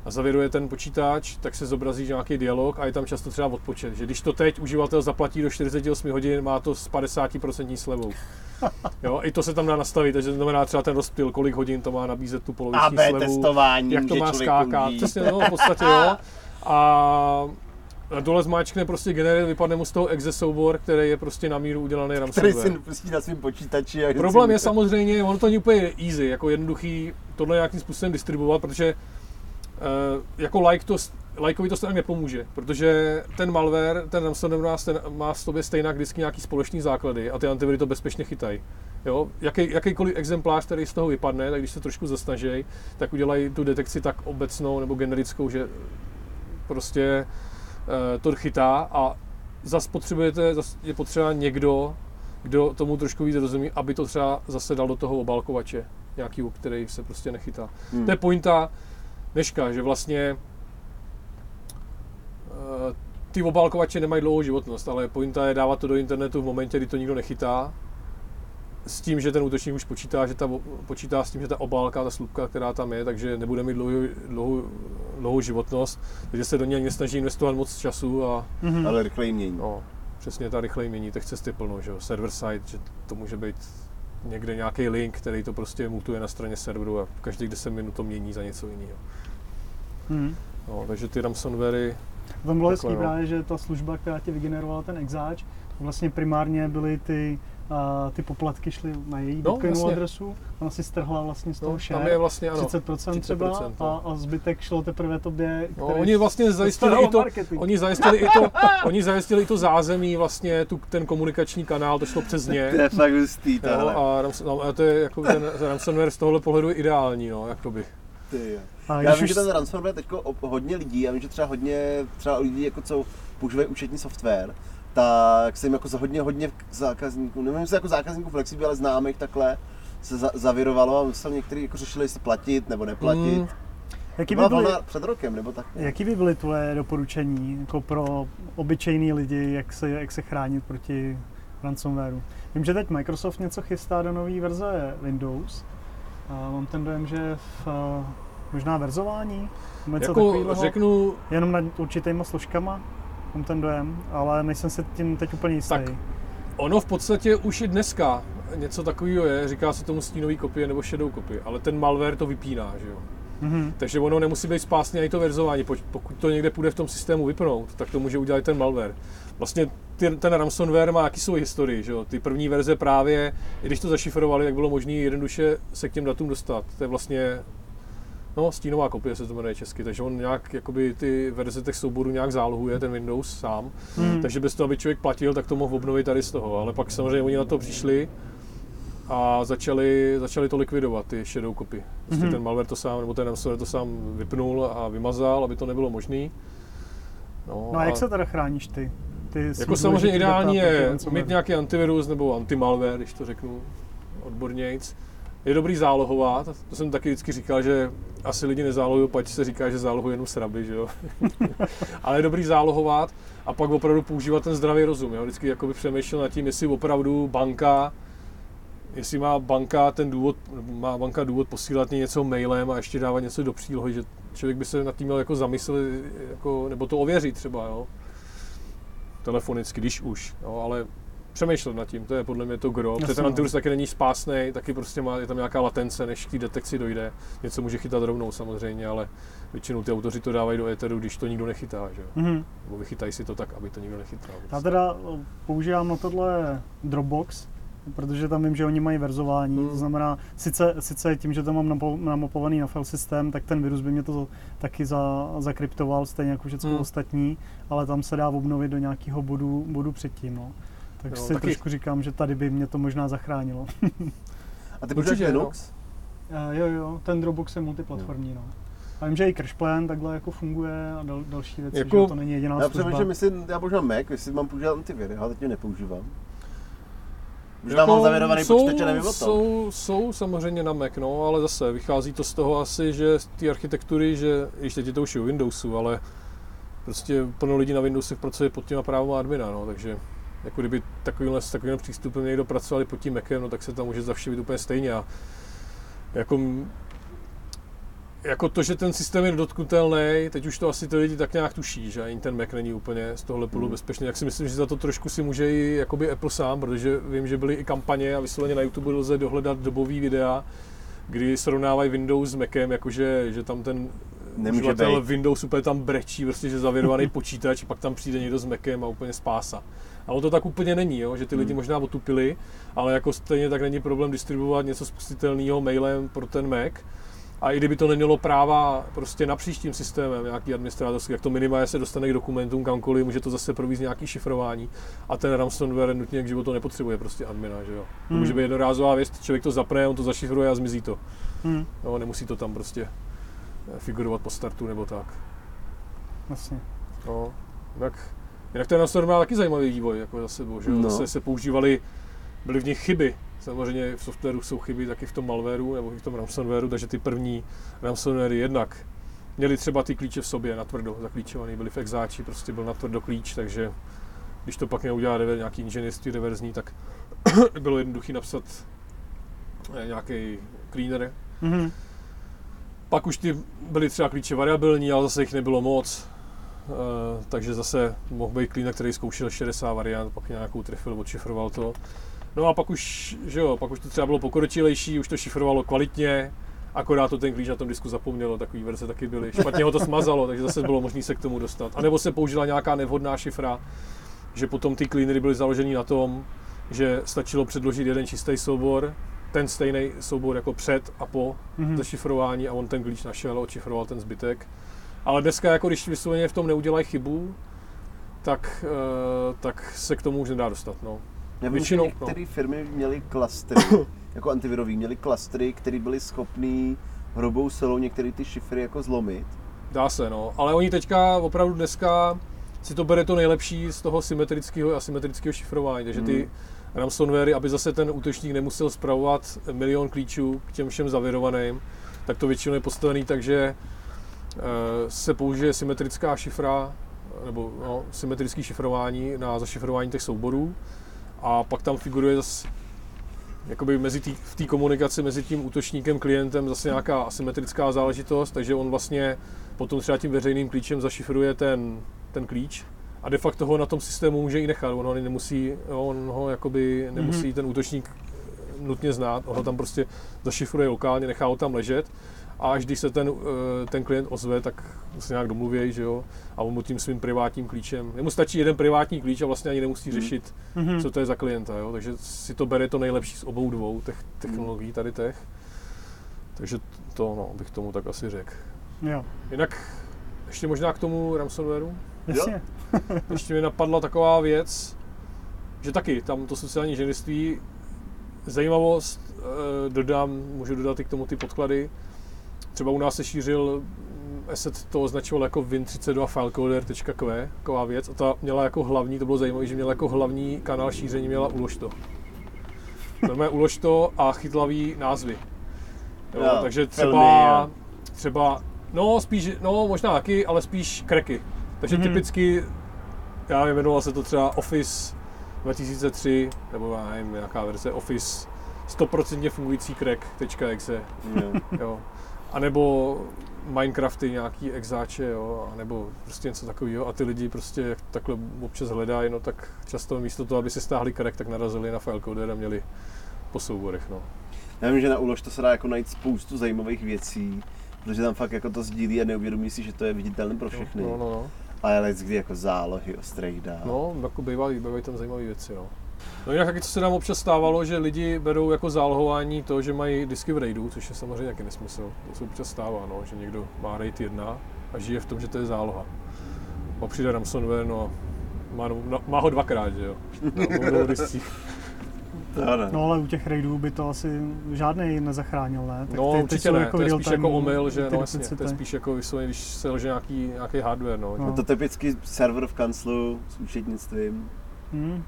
S3: a zavěruje ten počítač, tak se zobrazí nějaký dialog a je tam často třeba odpočet, že když to teď uživatel zaplatí do 48 hodin, má to s 50% slevou. Jo, i to se tam dá nastavit, takže to znamená třeba ten rozptyl, kolik hodin to má nabízet tu poloviční
S2: AB
S3: slevu
S2: testování,
S3: jak to má skákat. Přesně, no, v podstatě jo. A dole zmáčkne prostě generate, vypadne mu z toho exe soubor, který je prostě na míru udělaný
S2: který
S3: ransomware.
S2: si pustí na svém počítači. A
S3: Problém je samozřejmě, ono to není úplně easy, jako jednoduchý tohle nějakým způsobem distribuovat, protože uh, jako like to, lajkovi to stejně nepomůže, protože ten malware, ten ransomware má, má v sobě stejně vždycky nějaký společný základy a ty antiviry to bezpečně chytají. Jo? Jaký, jakýkoliv exemplář, který z toho vypadne, tak když se trošku zasnaží, tak udělají tu detekci tak obecnou nebo generickou, že prostě uh, to chytá a zas potřebujete, zas je potřeba někdo, kdo tomu trošku víc rozumí, aby to třeba zase dal do toho obálkovače, nějaký, který se prostě nechytá.
S2: Hmm.
S3: To je pointa dneška, že vlastně eh, ty obálkovače nemají dlouhou životnost, ale pointa je dávat to do internetu v momentě, kdy to nikdo nechytá, s tím, že ten útočník už počítá, že ta, počítá s tím, že ta obálka, ta slupka, která tam je, takže nebude mít dlouhou, dlouhou, dlouhou životnost, takže se do něj nesnaží investovat moc času a
S1: Mhm.
S2: Ale rychleji mění.
S3: No, přesně ta rychleji mění, těch cest je plno, že jo, server side, že to může být někde nějaký link, který to prostě mutuje na straně serveru a každých 10 minut to mění za něco jiného.
S1: Mhm.
S3: No, takže ty ransomwary,
S1: Tam bylo hezký
S3: no.
S1: právě, že ta služba, která ti vygenerovala ten exáč, vlastně primárně byly ty, a, ty poplatky šly na její
S3: No,
S1: bitcoinovou
S3: jasně.
S1: adresu, ona si strhla vlastně z toho
S3: no,
S1: share,
S3: tam je vlastně ano.
S1: 30%, třeba
S3: 30%,
S1: a, a zbytek šlo teprve tobě,
S3: No, oni vlastně zajistili i to,
S1: marketing.
S3: oni zajistili i to, [LAUGHS] oni zajistili i to zázemí, vlastně tu, ten komunikační kanál, to šlo přes ně. [LAUGHS]
S2: To je fakt hustý,
S3: a, no, a to je jako ten ransomware z tohohle pohledu je ideální, no, jakoby.
S2: Ty jo.
S1: A
S2: Já vím,
S1: už
S2: že ten ransomware teď hodně lidí, já vím, že třeba hodně třeba lidí, jako co používají účetní software, tak se jim jako za hodně, hodně zákazníků, nevím, jestli jako zákazníků Flexiby, ale známých takhle, se za, zavirovalo a musel někteří jako řešili, jestli platit nebo neplatit.
S3: Mm.
S2: Mm.
S1: jaký, by byly,
S2: před rokem, nebo tak.
S1: jaký by byly tvoje doporučení jako pro obyčejný lidi, jak se, jak se chránit proti ransomwareu? Vím, že teď Microsoft něco chystá do nové verze Windows. A mám ten dojem, že v, možná verzování, něco
S3: Jako řeknu,
S1: jenom nad určitýma složkama, mám ten dojem, ale nejsem si tím teď úplně jistý.
S3: Tak. Ono v podstatě už i dneska něco takového je, říká se tomu stínový kopie nebo shadow kopie, ale ten malware to vypíná, že jo.
S1: Mhm.
S3: Takže ono nemusí být spásný ani to verzování. Pokud to někde půjde v tom systému vypnout, tak to může udělat ten malware. Vlastně ten ransomware má jaký svou historii, že jo? Ty první verze právě, i když to zašifrovali, tak bylo možné jednoduše se k těm datům dostat. To je vlastně No, stínová kopie se to jmenuje česky, takže on nějak jakoby ty verze těch souborů nějak zálohuje, ten Windows sám.
S1: Mhm.
S3: Takže bez toho, aby člověk platil, tak to mohl obnovit tady z toho. Ale pak samozřejmě oni na to přišli a začali, začali to likvidovat, ty shadow copy. Prostě
S1: Mhm.
S3: ten malware to sám, nebo ten ransomware to sám vypnul a vymazal, aby to nebylo možné. No,
S1: No a jak se teda chráníš ty? ty
S3: jako samozřejmě ideální je mít nějaký antivirus nebo antimalware, když to řeknu odbornějc. Je dobrý zálohovat, to jsem taky vždycky říkal, že asi lidi nezálohují, pač se říká, že zálohují jenom sraby, že jo. [LAUGHS] Ale je dobrý zálohovat a pak opravdu používat ten zdravý rozum, jo. Vždycky jakoby přemýšlel nad tím, jestli opravdu banka, jestli má banka ten důvod, má banka důvod posílat něco mailem a ještě dávat něco do přílohy, že člověk by se nad tím měl jako zamyslet, jako, nebo to ověřit třeba, jo telefonicky, když už, jo, ale přemýšlet nad tím, to je podle mě to gro, protože
S1: Jasně,
S3: ten
S1: no.
S3: antivirus taky není spásný, taky prostě má, je tam nějaká latence, než k té detekci dojde. Něco může chytat rovnou samozřejmě, ale většinou ty autoři to dávají do éteru, když to nikdo nechytá, že jo.
S1: Mhm.
S3: Nebo vychytají si to tak, aby to nikdo nechytal.
S1: Já teda eh, používám na tohle Dropbox, protože tam vím, že oni mají verzování,
S3: Hmm.
S1: to znamená, sice, sice tím, že to mám namapovaný na file systém, tak ten virus by mě to taky za, zakryptoval, stejně jako všechno
S3: Hmm.
S1: ostatní, ale tam se dá obnovit do nějakého bodu, bodu předtím. No. Tak
S3: Jo,
S1: si
S3: taky-
S1: trošku říkám, že tady by mě to možná zachránilo.
S2: A ty používáš
S3: no.
S2: Linux?
S1: Eh, jo, jo, ten Dropbox je multiplatformní. No.
S4: A vím, že i CrashPlan takhle jako funguje a dal, další věci,
S3: Jako-
S4: že to není jediná
S2: Já
S4: služba.
S2: přemýšlím, jestli já používám Mac, jestli mám používat antivir, já teď mě nepoužívám. Možná
S3: Jako
S2: mám zavěrovaný
S3: jsou,
S2: počítač a nevím o tom.
S3: jsou, jsou samozřejmě na Mac, no, ale zase vychází to z toho asi, že z té architektury, že, když teď je to už i u Windowsu, ale prostě plno lidí na Windowsech pracuje pod těma právama admina, no, takže jako kdyby takovýmhle, s takovým přístupem někdo pracovali pod tím Macem, no, tak se tam může zavštěvit úplně stejně. A jako, jako to, že ten systém je dotknutelný, teď už to asi ty lidi tak nějak tuší, že ani ten Mac není úplně z tohle pohledu
S2: Hmm.
S3: bezpečný, tak si myslím, že za to trošku si může i jakoby Apple sám, protože vím, že byly i kampaně a vysloveně na YouTube lze dohledat dobový videa, kdy srovnávají Windows s Macem, jakože že tam ten
S2: Nemůže
S3: uživatel
S2: být.
S3: Windows úplně tam brečí, prostě, že zavěrovaný [LAUGHS] počítač, pak tam přijde někdo s Macem a úplně spása. A ono to tak úplně není, jo? že ty lidi
S2: Hmm.
S3: možná otupili, ale jako stejně tak není problém distribuovat něco spustitelného mailem pro ten Mac. A i kdyby to nemělo práva prostě na příštím systémem, nějaký administrátorský, jak to minimálně se dostane k dokumentům kamkoliv, může to zase provízt nějaký šifrování. A ten ransomware nutně k životu nepotřebuje prostě admina, že jo. To
S4: Hmm.
S3: může být jednorázová věc, člověk to zapne, on to zašifruje a zmizí to.
S4: Hmm,
S3: Jo, nemusí to tam prostě eh, figurovat po startu nebo tak.
S4: jasně.
S3: No, jinak, ten Ransomware má taky zajímavý vývoj, jako za sebou, že?
S2: No.
S3: Zase se používali, byly v nich chyby. Samozřejmě v softwaru jsou chyby taky v tom malwareu nebo i v tom ransomwareu, takže ty první ransomwary jednak měli třeba ty klíče v sobě natvrdo zaklíčovaný, byly v exáči, prostě byl natvrdo klíč, takže když to pak neudělá rever, nějaký inženýrství reverzní, tak [COUGHS] bylo jednoduché napsat eh, nějaký cleaner,
S4: Mhm.
S3: pak už ty byly třeba klíče variabilní, ale zase jich nebylo moc. Uh, takže zase mohl být cleaner, který zkoušel 60 variant, pak nějakou trefil, odšifroval to. No a pak už, že jo, pak už to třeba bylo pokročilejší, už to šifrovalo kvalitně, akorát to ten klíč na tom disku zapomnělo, takový verze taky byly. Špatně ho to smazalo, takže zase bylo možné se k tomu dostat. A nebo se použila nějaká nevhodná šifra, že potom ty cleanery byly založený na tom, že stačilo předložit jeden čistý soubor, ten stejný soubor jako před a po
S4: Mhm.
S3: zašifrování a on ten klíč našel odšifroval ten zbytek. Ale dneska, jako když vysloveně v tom neudělají chybu, tak, eh, tak se k tomu už nedá dostat. No.
S2: Já vím, že
S3: Většinou,
S2: některé firmy měly klastry, [LAUGHS] jako antivirový, měly klastry, které byly schopné hrubou silou některé ty šifry jako zlomit.
S3: Dá se, no. Ale oni teďka opravdu dneska si to bere to nejlepší z toho symetrického a asymetrického šifrování. Takže ty
S2: Hmm.
S3: ransomwary, aby zase ten útočník nemusel spravovat milion klíčů k těm všem zavirovaným, tak to většinou je postavený tak, že eh, se použije symetrická šifra, nebo no, symetrické šifrování na zašifrování těch souborů. A pak tam figuruje zase jakoby mezi tý, v té komunikaci mezi tím útočníkem, klientem zase nějaká asymetrická záležitost, takže on vlastně potom třeba tím veřejným klíčem zašifruje ten, ten klíč. A de facto ho na tom systému může i nechat, on ho nemusí, jo, on ho jakoby nemusí ten útočník nutně znát, on ho tam prostě zašifruje lokálně, nechá ho tam ležet a až když se ten, eh, ten klient ozve, tak se nějak domluví, že jo, a on mu tím svým privátním klíčem, jemu stačí jeden privátní klíč a vlastně ani nemusí
S2: Mhm.
S3: řešit,
S4: Mhm.
S3: co to je za klienta, jo? takže si to bere to nejlepší z obou dvou těch technologií tady těch. Takže to no, bych tomu tak asi řekl.
S4: Jo,
S3: Jinak ještě možná k tomu ransomwareu.
S4: jasně.
S3: Ještě mi napadla taková věc, že taky tam to sociální inženýrství, zajímavost eh, dodám, můžu dodat i k tomu ty podklady. Třeba u nás se šířil mm, asset to označoval jako Win32 filecoder.q, taková věc. A ta měla jako hlavní, to bylo zajímavé, že měla jako hlavní kanál šíření, měla ulož to. Normálně ulož to a chytlavý názvy. Jo,
S2: Jo,
S3: takže
S2: filmy,
S3: třeba,
S2: jo.
S3: třeba, no spíš, no možná taky, ale spíš kreky. Takže
S4: Mhm.
S3: typicky, já nevím, jmenoval se to třeba Office 2003, nebo já nevím, nějaká verze Office 100% fungující crack.exe,
S2: Jo.
S3: jo. A nebo Minecrafty, nějaký exáče, jo, a nebo prostě něco takového. A ty lidi prostě jak takhle občas hledají, no tak často místo toho, aby si stáhli crack, tak narazili na filecoder a měli po souborech, no.
S2: Já vím, že na úlož to se dá jako najít spoustu zajímavých věcí, protože tam fakt jako to sdílí a neuvědomí si, že to je viditelné pro všechny.
S3: No, no, no.
S2: Ale kdy jako zálohy ostrých dál.
S3: No, jako bývají, bývají tam zajímavé věci, no. No jinak taky, co se nám občas stávalo, že lidi berou jako zálohování to, že mají disky v raidu, což je samozřejmě taky nesmysl. To se občas stává, no, že někdo má raid 1 a žije v tom, že to je záloha. A přijde ransomware, no, má, má ho dvakrát, že jo, na discích. [LAUGHS]
S4: No ale u těch raidů by to asi žádný nezachránil, ne? Tak
S3: no
S4: ty- ty
S3: určitě ne,
S4: jako
S3: to je spíš jako omyl, že no jasně, to je spíš jako vysloveně, když se lže nějaký, nějaký hardware, no.
S4: No.
S2: No to typicky server v kanclu s účetnictvím.
S4: Hmm.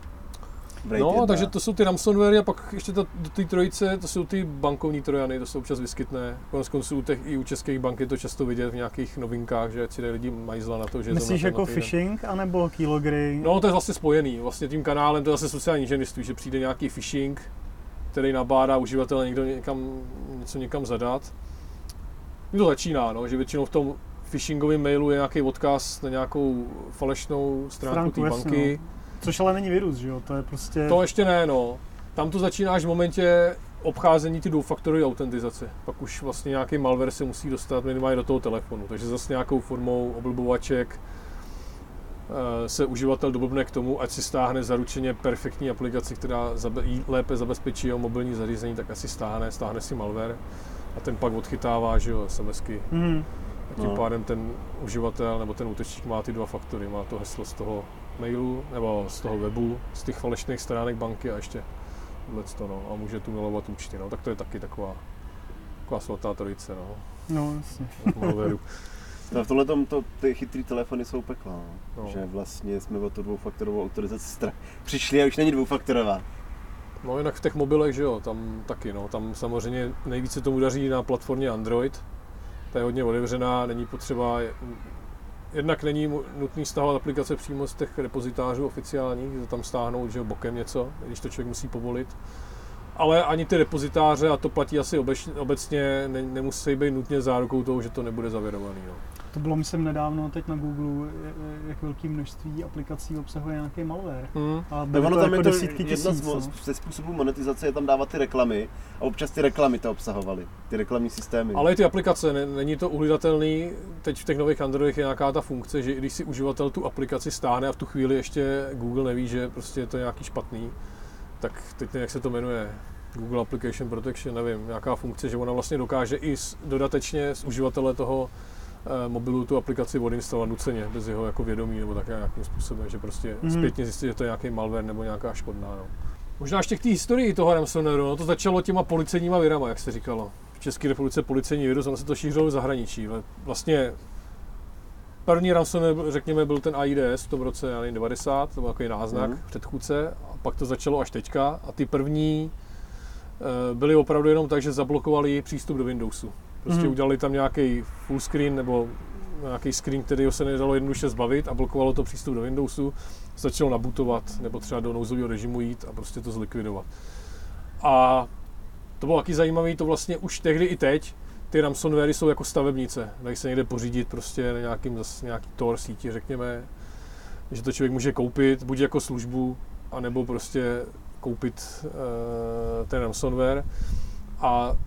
S2: V RAID
S3: No,
S2: 1.
S3: takže to jsou ty ransomware a pak ještě ta, do té trojice, to jsou ty bankovní trojany, to se občas vyskytne. Konec konců u těch, i u českých bank je to často vidět v nějakých novinkách, že si lidi mají zla na to, že
S4: Myslíš jako phishing, anebo keylogry?
S3: No, to je vlastně spojený. Vlastně tím kanálem to je zase sociální inženýrství, že přijde nějaký phishing, který nabádá uživatele někdo někam, něco někam zadat. To začíná, no, že většinou v tom phishingovém mailu je nějaký odkaz na nějakou falešnou stránku
S4: Stránku,
S3: té
S4: jasně,
S3: banky.
S4: Což ale není virus, že jo? To je prostě...
S3: To ještě ne, no. Tam to začíná až v momentě obcházení ty dvoufaktorové autentizace. Pak už vlastně nějaký malware se musí dostat minimálně do toho telefonu. Takže zase nějakou formou oblbovaček eh, se uživatel doblbne k tomu, ať si stáhne zaručeně perfektní aplikaci, která lépe zabezpečí jeho mobilní zařízení, tak asi stáhne, stáhne si malware a ten pak odchytává, že jo, SMSky.
S4: Hmm.
S3: A tím
S2: No.
S3: pádem ten uživatel nebo ten útočník má ty dva faktory. Má to heslo z toho mailu nebo z toho webu, z těch falešných stránek banky a ještě tohle to, no, a může tu milovat účty. No. Tak to je taky taková, taková svatá trojice no,
S4: No, jasně.
S3: malwareu. [LAUGHS]
S2: No, v tomhle tom to, ty chytrý telefony jsou pekla, no.
S3: No.
S2: Že vlastně jsme o tu dvoufaktorovou autorizaci stra- přišli a už není dvoufaktorová.
S3: No jinak v těch mobilech, že jo, tam taky, no, tam samozřejmě nejvíce tomu daří na platformě Android. Ta je hodně otevřená, není potřeba, jednak není nutný stahovat aplikace přímo z těch repozitářů oficiálních, že tam stáhnout, že bokem něco, když to člověk musí povolit. Ale ani ty repozitáře, a to platí asi obecně, ne, nemusí být nutně zárukou toho, že to nebude zavěrovaný. No.
S4: To bylo, myslím, nedávno teď na Google, jak velké množství aplikací obsahuje nějaký malware.
S3: Hmm.
S4: A
S2: Tak
S4: byly
S2: ono
S4: to
S2: tam
S4: jako
S2: je to
S4: desítky
S2: jedna
S4: tisíc.
S2: z, mo-
S4: no.
S2: ze způsobů monetizace je tam dávat ty reklamy a občas ty reklamy to obsahovaly, ty reklamní systémy.
S3: Ale i ty aplikace, ne, není to uhlídatelný. Teď v těch nových Androidech je nějaká ta funkce, že i když si uživatel tu aplikaci stáhne a v tu chvíli ještě Google neví, že prostě je to nějaký špatný, tak teď nevím, jak se to jmenuje. Google Application Protection, nevím, nějaká funkce, že ona vlastně dokáže i s, dodatečně z uživatele toho eh, mobilu tu aplikaci odinstalovat nuceně, bez jeho jako vědomí nebo tak nějakým způsobem, že prostě mm-hmm. zpětně zjistit, že to je nějaký malware nebo nějaká škodná. No. Možná ještě k té historii toho ransomwareu, no to začalo těma policejníma virama, jak se říkalo. V České republice policejní virus, ono se to šířilo v zahraničí. ale Vlastně první ransomware, řekněme, byl ten AIDS v tom roce já nevím, 90, to byl takový náznak, mm. předchůdce, a pak to začalo až teďka. A ty první byly opravdu jenom tak, že zablokovali přístup do Windowsu. Prostě
S4: Mhm.
S3: udělali tam nějaký full screen nebo nějaký screen, který se nedalo jednoduše zbavit a blokovalo to přístup do Windowsu, začalo nabutovat nebo třeba do nouzového režimu jít a prostě to zlikvidovat. A to bylo taky zajímavé, to vlastně už tehdy i teď, ty ransomwary jsou jako stavebnice, dají se někde pořídit prostě na nějakým, zase nějaký Tor síti, řekněme, že to člověk může koupit buď jako službu, anebo prostě koupit uh, ten ransomware a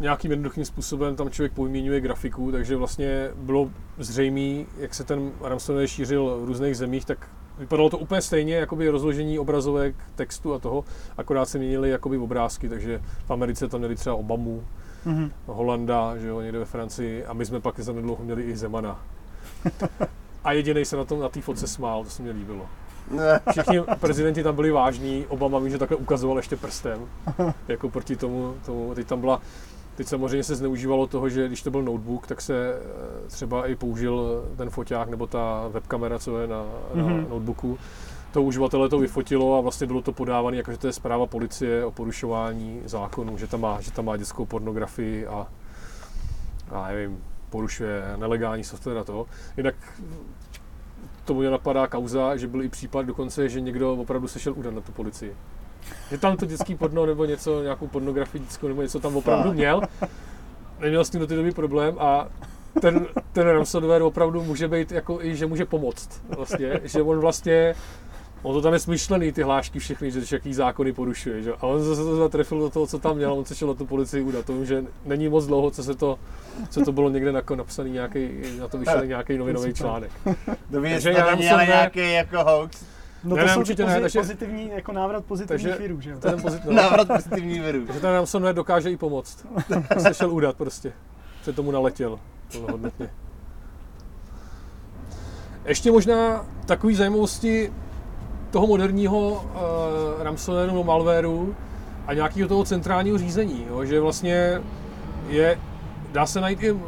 S3: nějakým jednoduchým způsobem tam člověk pojměňuje grafiku, takže vlastně bylo zřejmé, jak se ten ransomware šířil v různých zemích, tak vypadalo to úplně stejně, jakoby rozložení obrazovek, textu a toho, akorát se měnily jakoby obrázky, takže v Americe tam měli třeba Obamu,
S4: Mhm.
S3: Holanda, že jo, někde ve Francii a my jsme pak za nedlouho měli i Zemana. [LAUGHS] A jediný se na tom na té fotce smál, to se mi líbilo.
S2: Ne. [LAUGHS]
S3: Všichni prezidenti tam byli vážní, Obama vím, že takhle ukazoval ještě prstem, jako proti tomu, tomu. Teď tam byla, teď samozřejmě se zneužívalo toho, že když to byl notebook, tak se eh, třeba i použil ten foťák nebo ta webkamera, co je na, na
S4: Mhm.
S3: notebooku. To uživatele to vyfotilo a vlastně bylo to podávané, jako že to je zpráva policie o porušování zákonů, že tam má, že tam má dětskou pornografii a, a nevím, porušuje nelegální software a to. Jinak tomu mě napadá kauza, že byl i případ dokonce, že někdo opravdu se šel udat na tu policii. Že tam to dětský porno nebo něco, nějakou pornografii dětskou nebo něco tam opravdu měl. Neměl s tím do té doby problém a ten, ten ransomware opravdu může být jako i, že může pomoct. Vlastně, že on vlastně On to tam je smyšlený, ty hlášky všechny, že jaký zákony porušuje. Že? A on zase to zatrefil do toho, co tam měl, on se šel na tu policii udat. To vím, že není moc dlouho, co se to, co to bylo někde jako napsaný nějaký, na to vyšel nějaký novinový článek. [LAUGHS]
S2: Jestli
S3: já
S2: to
S3: musím
S2: měl
S3: ne-
S2: nějaký jako hoax.
S4: No
S3: Ne,
S4: to
S3: ne,
S4: jsou
S3: určitě
S4: ty
S3: ne, takže-
S4: pozitivní, jako návrat pozitivních virů, že jo?
S3: To je ten pozit, [LAUGHS] no.
S2: Návrat pozitivní viru.
S3: Takže ten ransomware dokáže i pomoct. [LAUGHS] se šel udat prostě. Se tomu naletěl plnohodnotně. Ještě možná takové zajímavosti toho moderního uh, ransomwareu nebo malwareu a nějakého toho centrálního řízení, jo, že vlastně je, dá se najít i uh,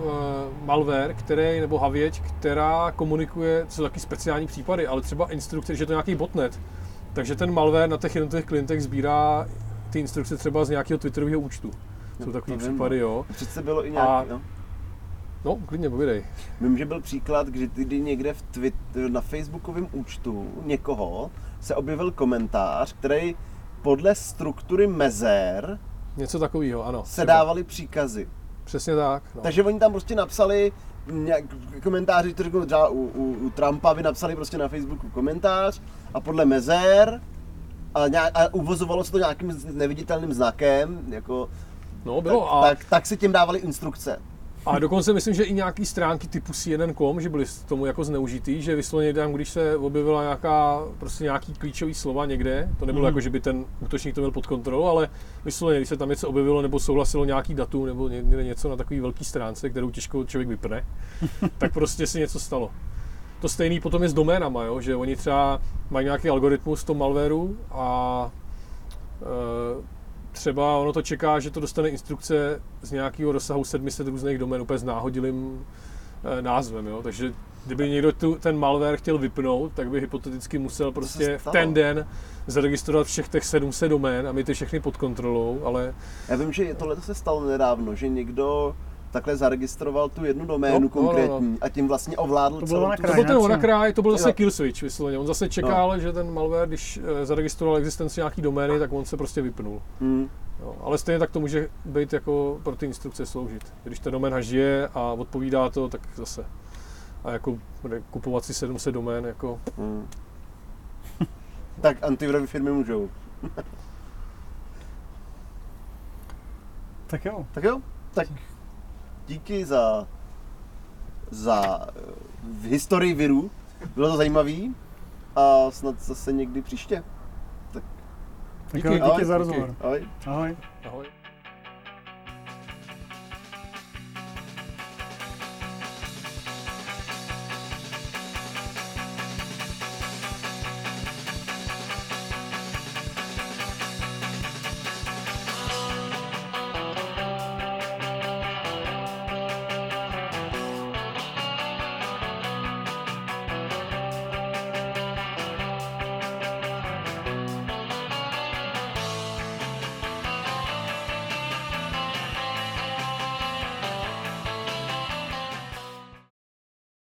S3: malware, který, nebo havěť, která komunikuje, co jsou taky speciální případy, ale třeba instrukce, že je to nějaký botnet, takže ten malware na těch jednotlivých klientech sbírá ty instrukce třeba z nějakého Twitterového účtu. Jsou takové případy, jo.
S2: Přece bylo i nějaký,
S3: A-
S2: no.
S3: No, klidně povídej.
S2: Vím, že byl příklad, kdy někde v Twitter, na facebookovém účtu někoho se objevil komentář, který podle struktury mezer
S3: Něco takového, ano.
S2: se
S3: třeba.
S2: dávaly příkazy.
S3: Přesně tak. No.
S2: Takže oni tam prostě napsali nějak, komentáři, to řeknu třeba u, u, u Trumpa, by napsali prostě na Facebooku komentář a podle mezer a, nějak, a uvozovalo se to nějakým neviditelným znakem, jako,
S3: no, bylo.
S2: tak,
S3: a,
S2: tak, tak si tím dávali instrukce.
S3: A dokonce myslím, že i nějaký stránky typu CNN.com, že byly tomu jako zneužitý, že vysloveně tam, když se objevila nějaká, prostě nějaký klíčový slova někde, to nebylo
S4: Mhm.
S3: jako, že by ten útočník to měl pod kontrolou, ale vysloveně, když se tam něco objevilo nebo souhlasilo nějaký datum nebo někde něco na takový velký stránce, kterou těžko člověk vypne, [LAUGHS] tak prostě si něco stalo. To stejný potom je s doménama, jo? že oni třeba mají nějaký algoritmus v tom malwareu a e, třeba ono to čeká, že to dostane instrukce z nějakého rozsahu 700 různých domén úplně s náhodilým e, názvem, jo? takže kdyby někdo tu, ten malware chtěl vypnout, tak by hypoteticky musel prostě v ten den zaregistrovat všech těch 700 domén a mít ty všechny pod kontrolou, ale
S2: Já vím, že tohle se stalo nedávno, že někdo takhle zaregistroval tu jednu doménu
S3: No, no,
S2: konkrétní
S3: no, no.
S2: a tím vlastně ovládl
S4: To bylo
S2: celou
S4: na
S2: tu...
S3: To
S4: kraj,
S3: byl ten? Wannacry, to byl zase kill switch vysloveně. On zase čekal, že ten malware, když eh, zaregistroval existenci nějaký domény, tak on se prostě vypnul.
S2: Hmm.
S3: Jo, ale stejně tak to může být jako pro ty instrukce sloužit. Když ten domén žije a odpovídá to, tak zase. A jako kupovat si 700 domén, jako
S2: Hmm. [LAUGHS] tak antivirové firmy můžou. [LAUGHS]
S4: Tak jo.
S2: Tak jo, tak díky za, za eh, v historii virů. Bylo to zajímavý a snad zase někdy příště.
S4: Tak
S3: Díky.
S4: jo, díky
S2: Ahoj.
S4: za rozhovor.
S2: Ahoj.
S4: Ahoj.
S3: ahoj.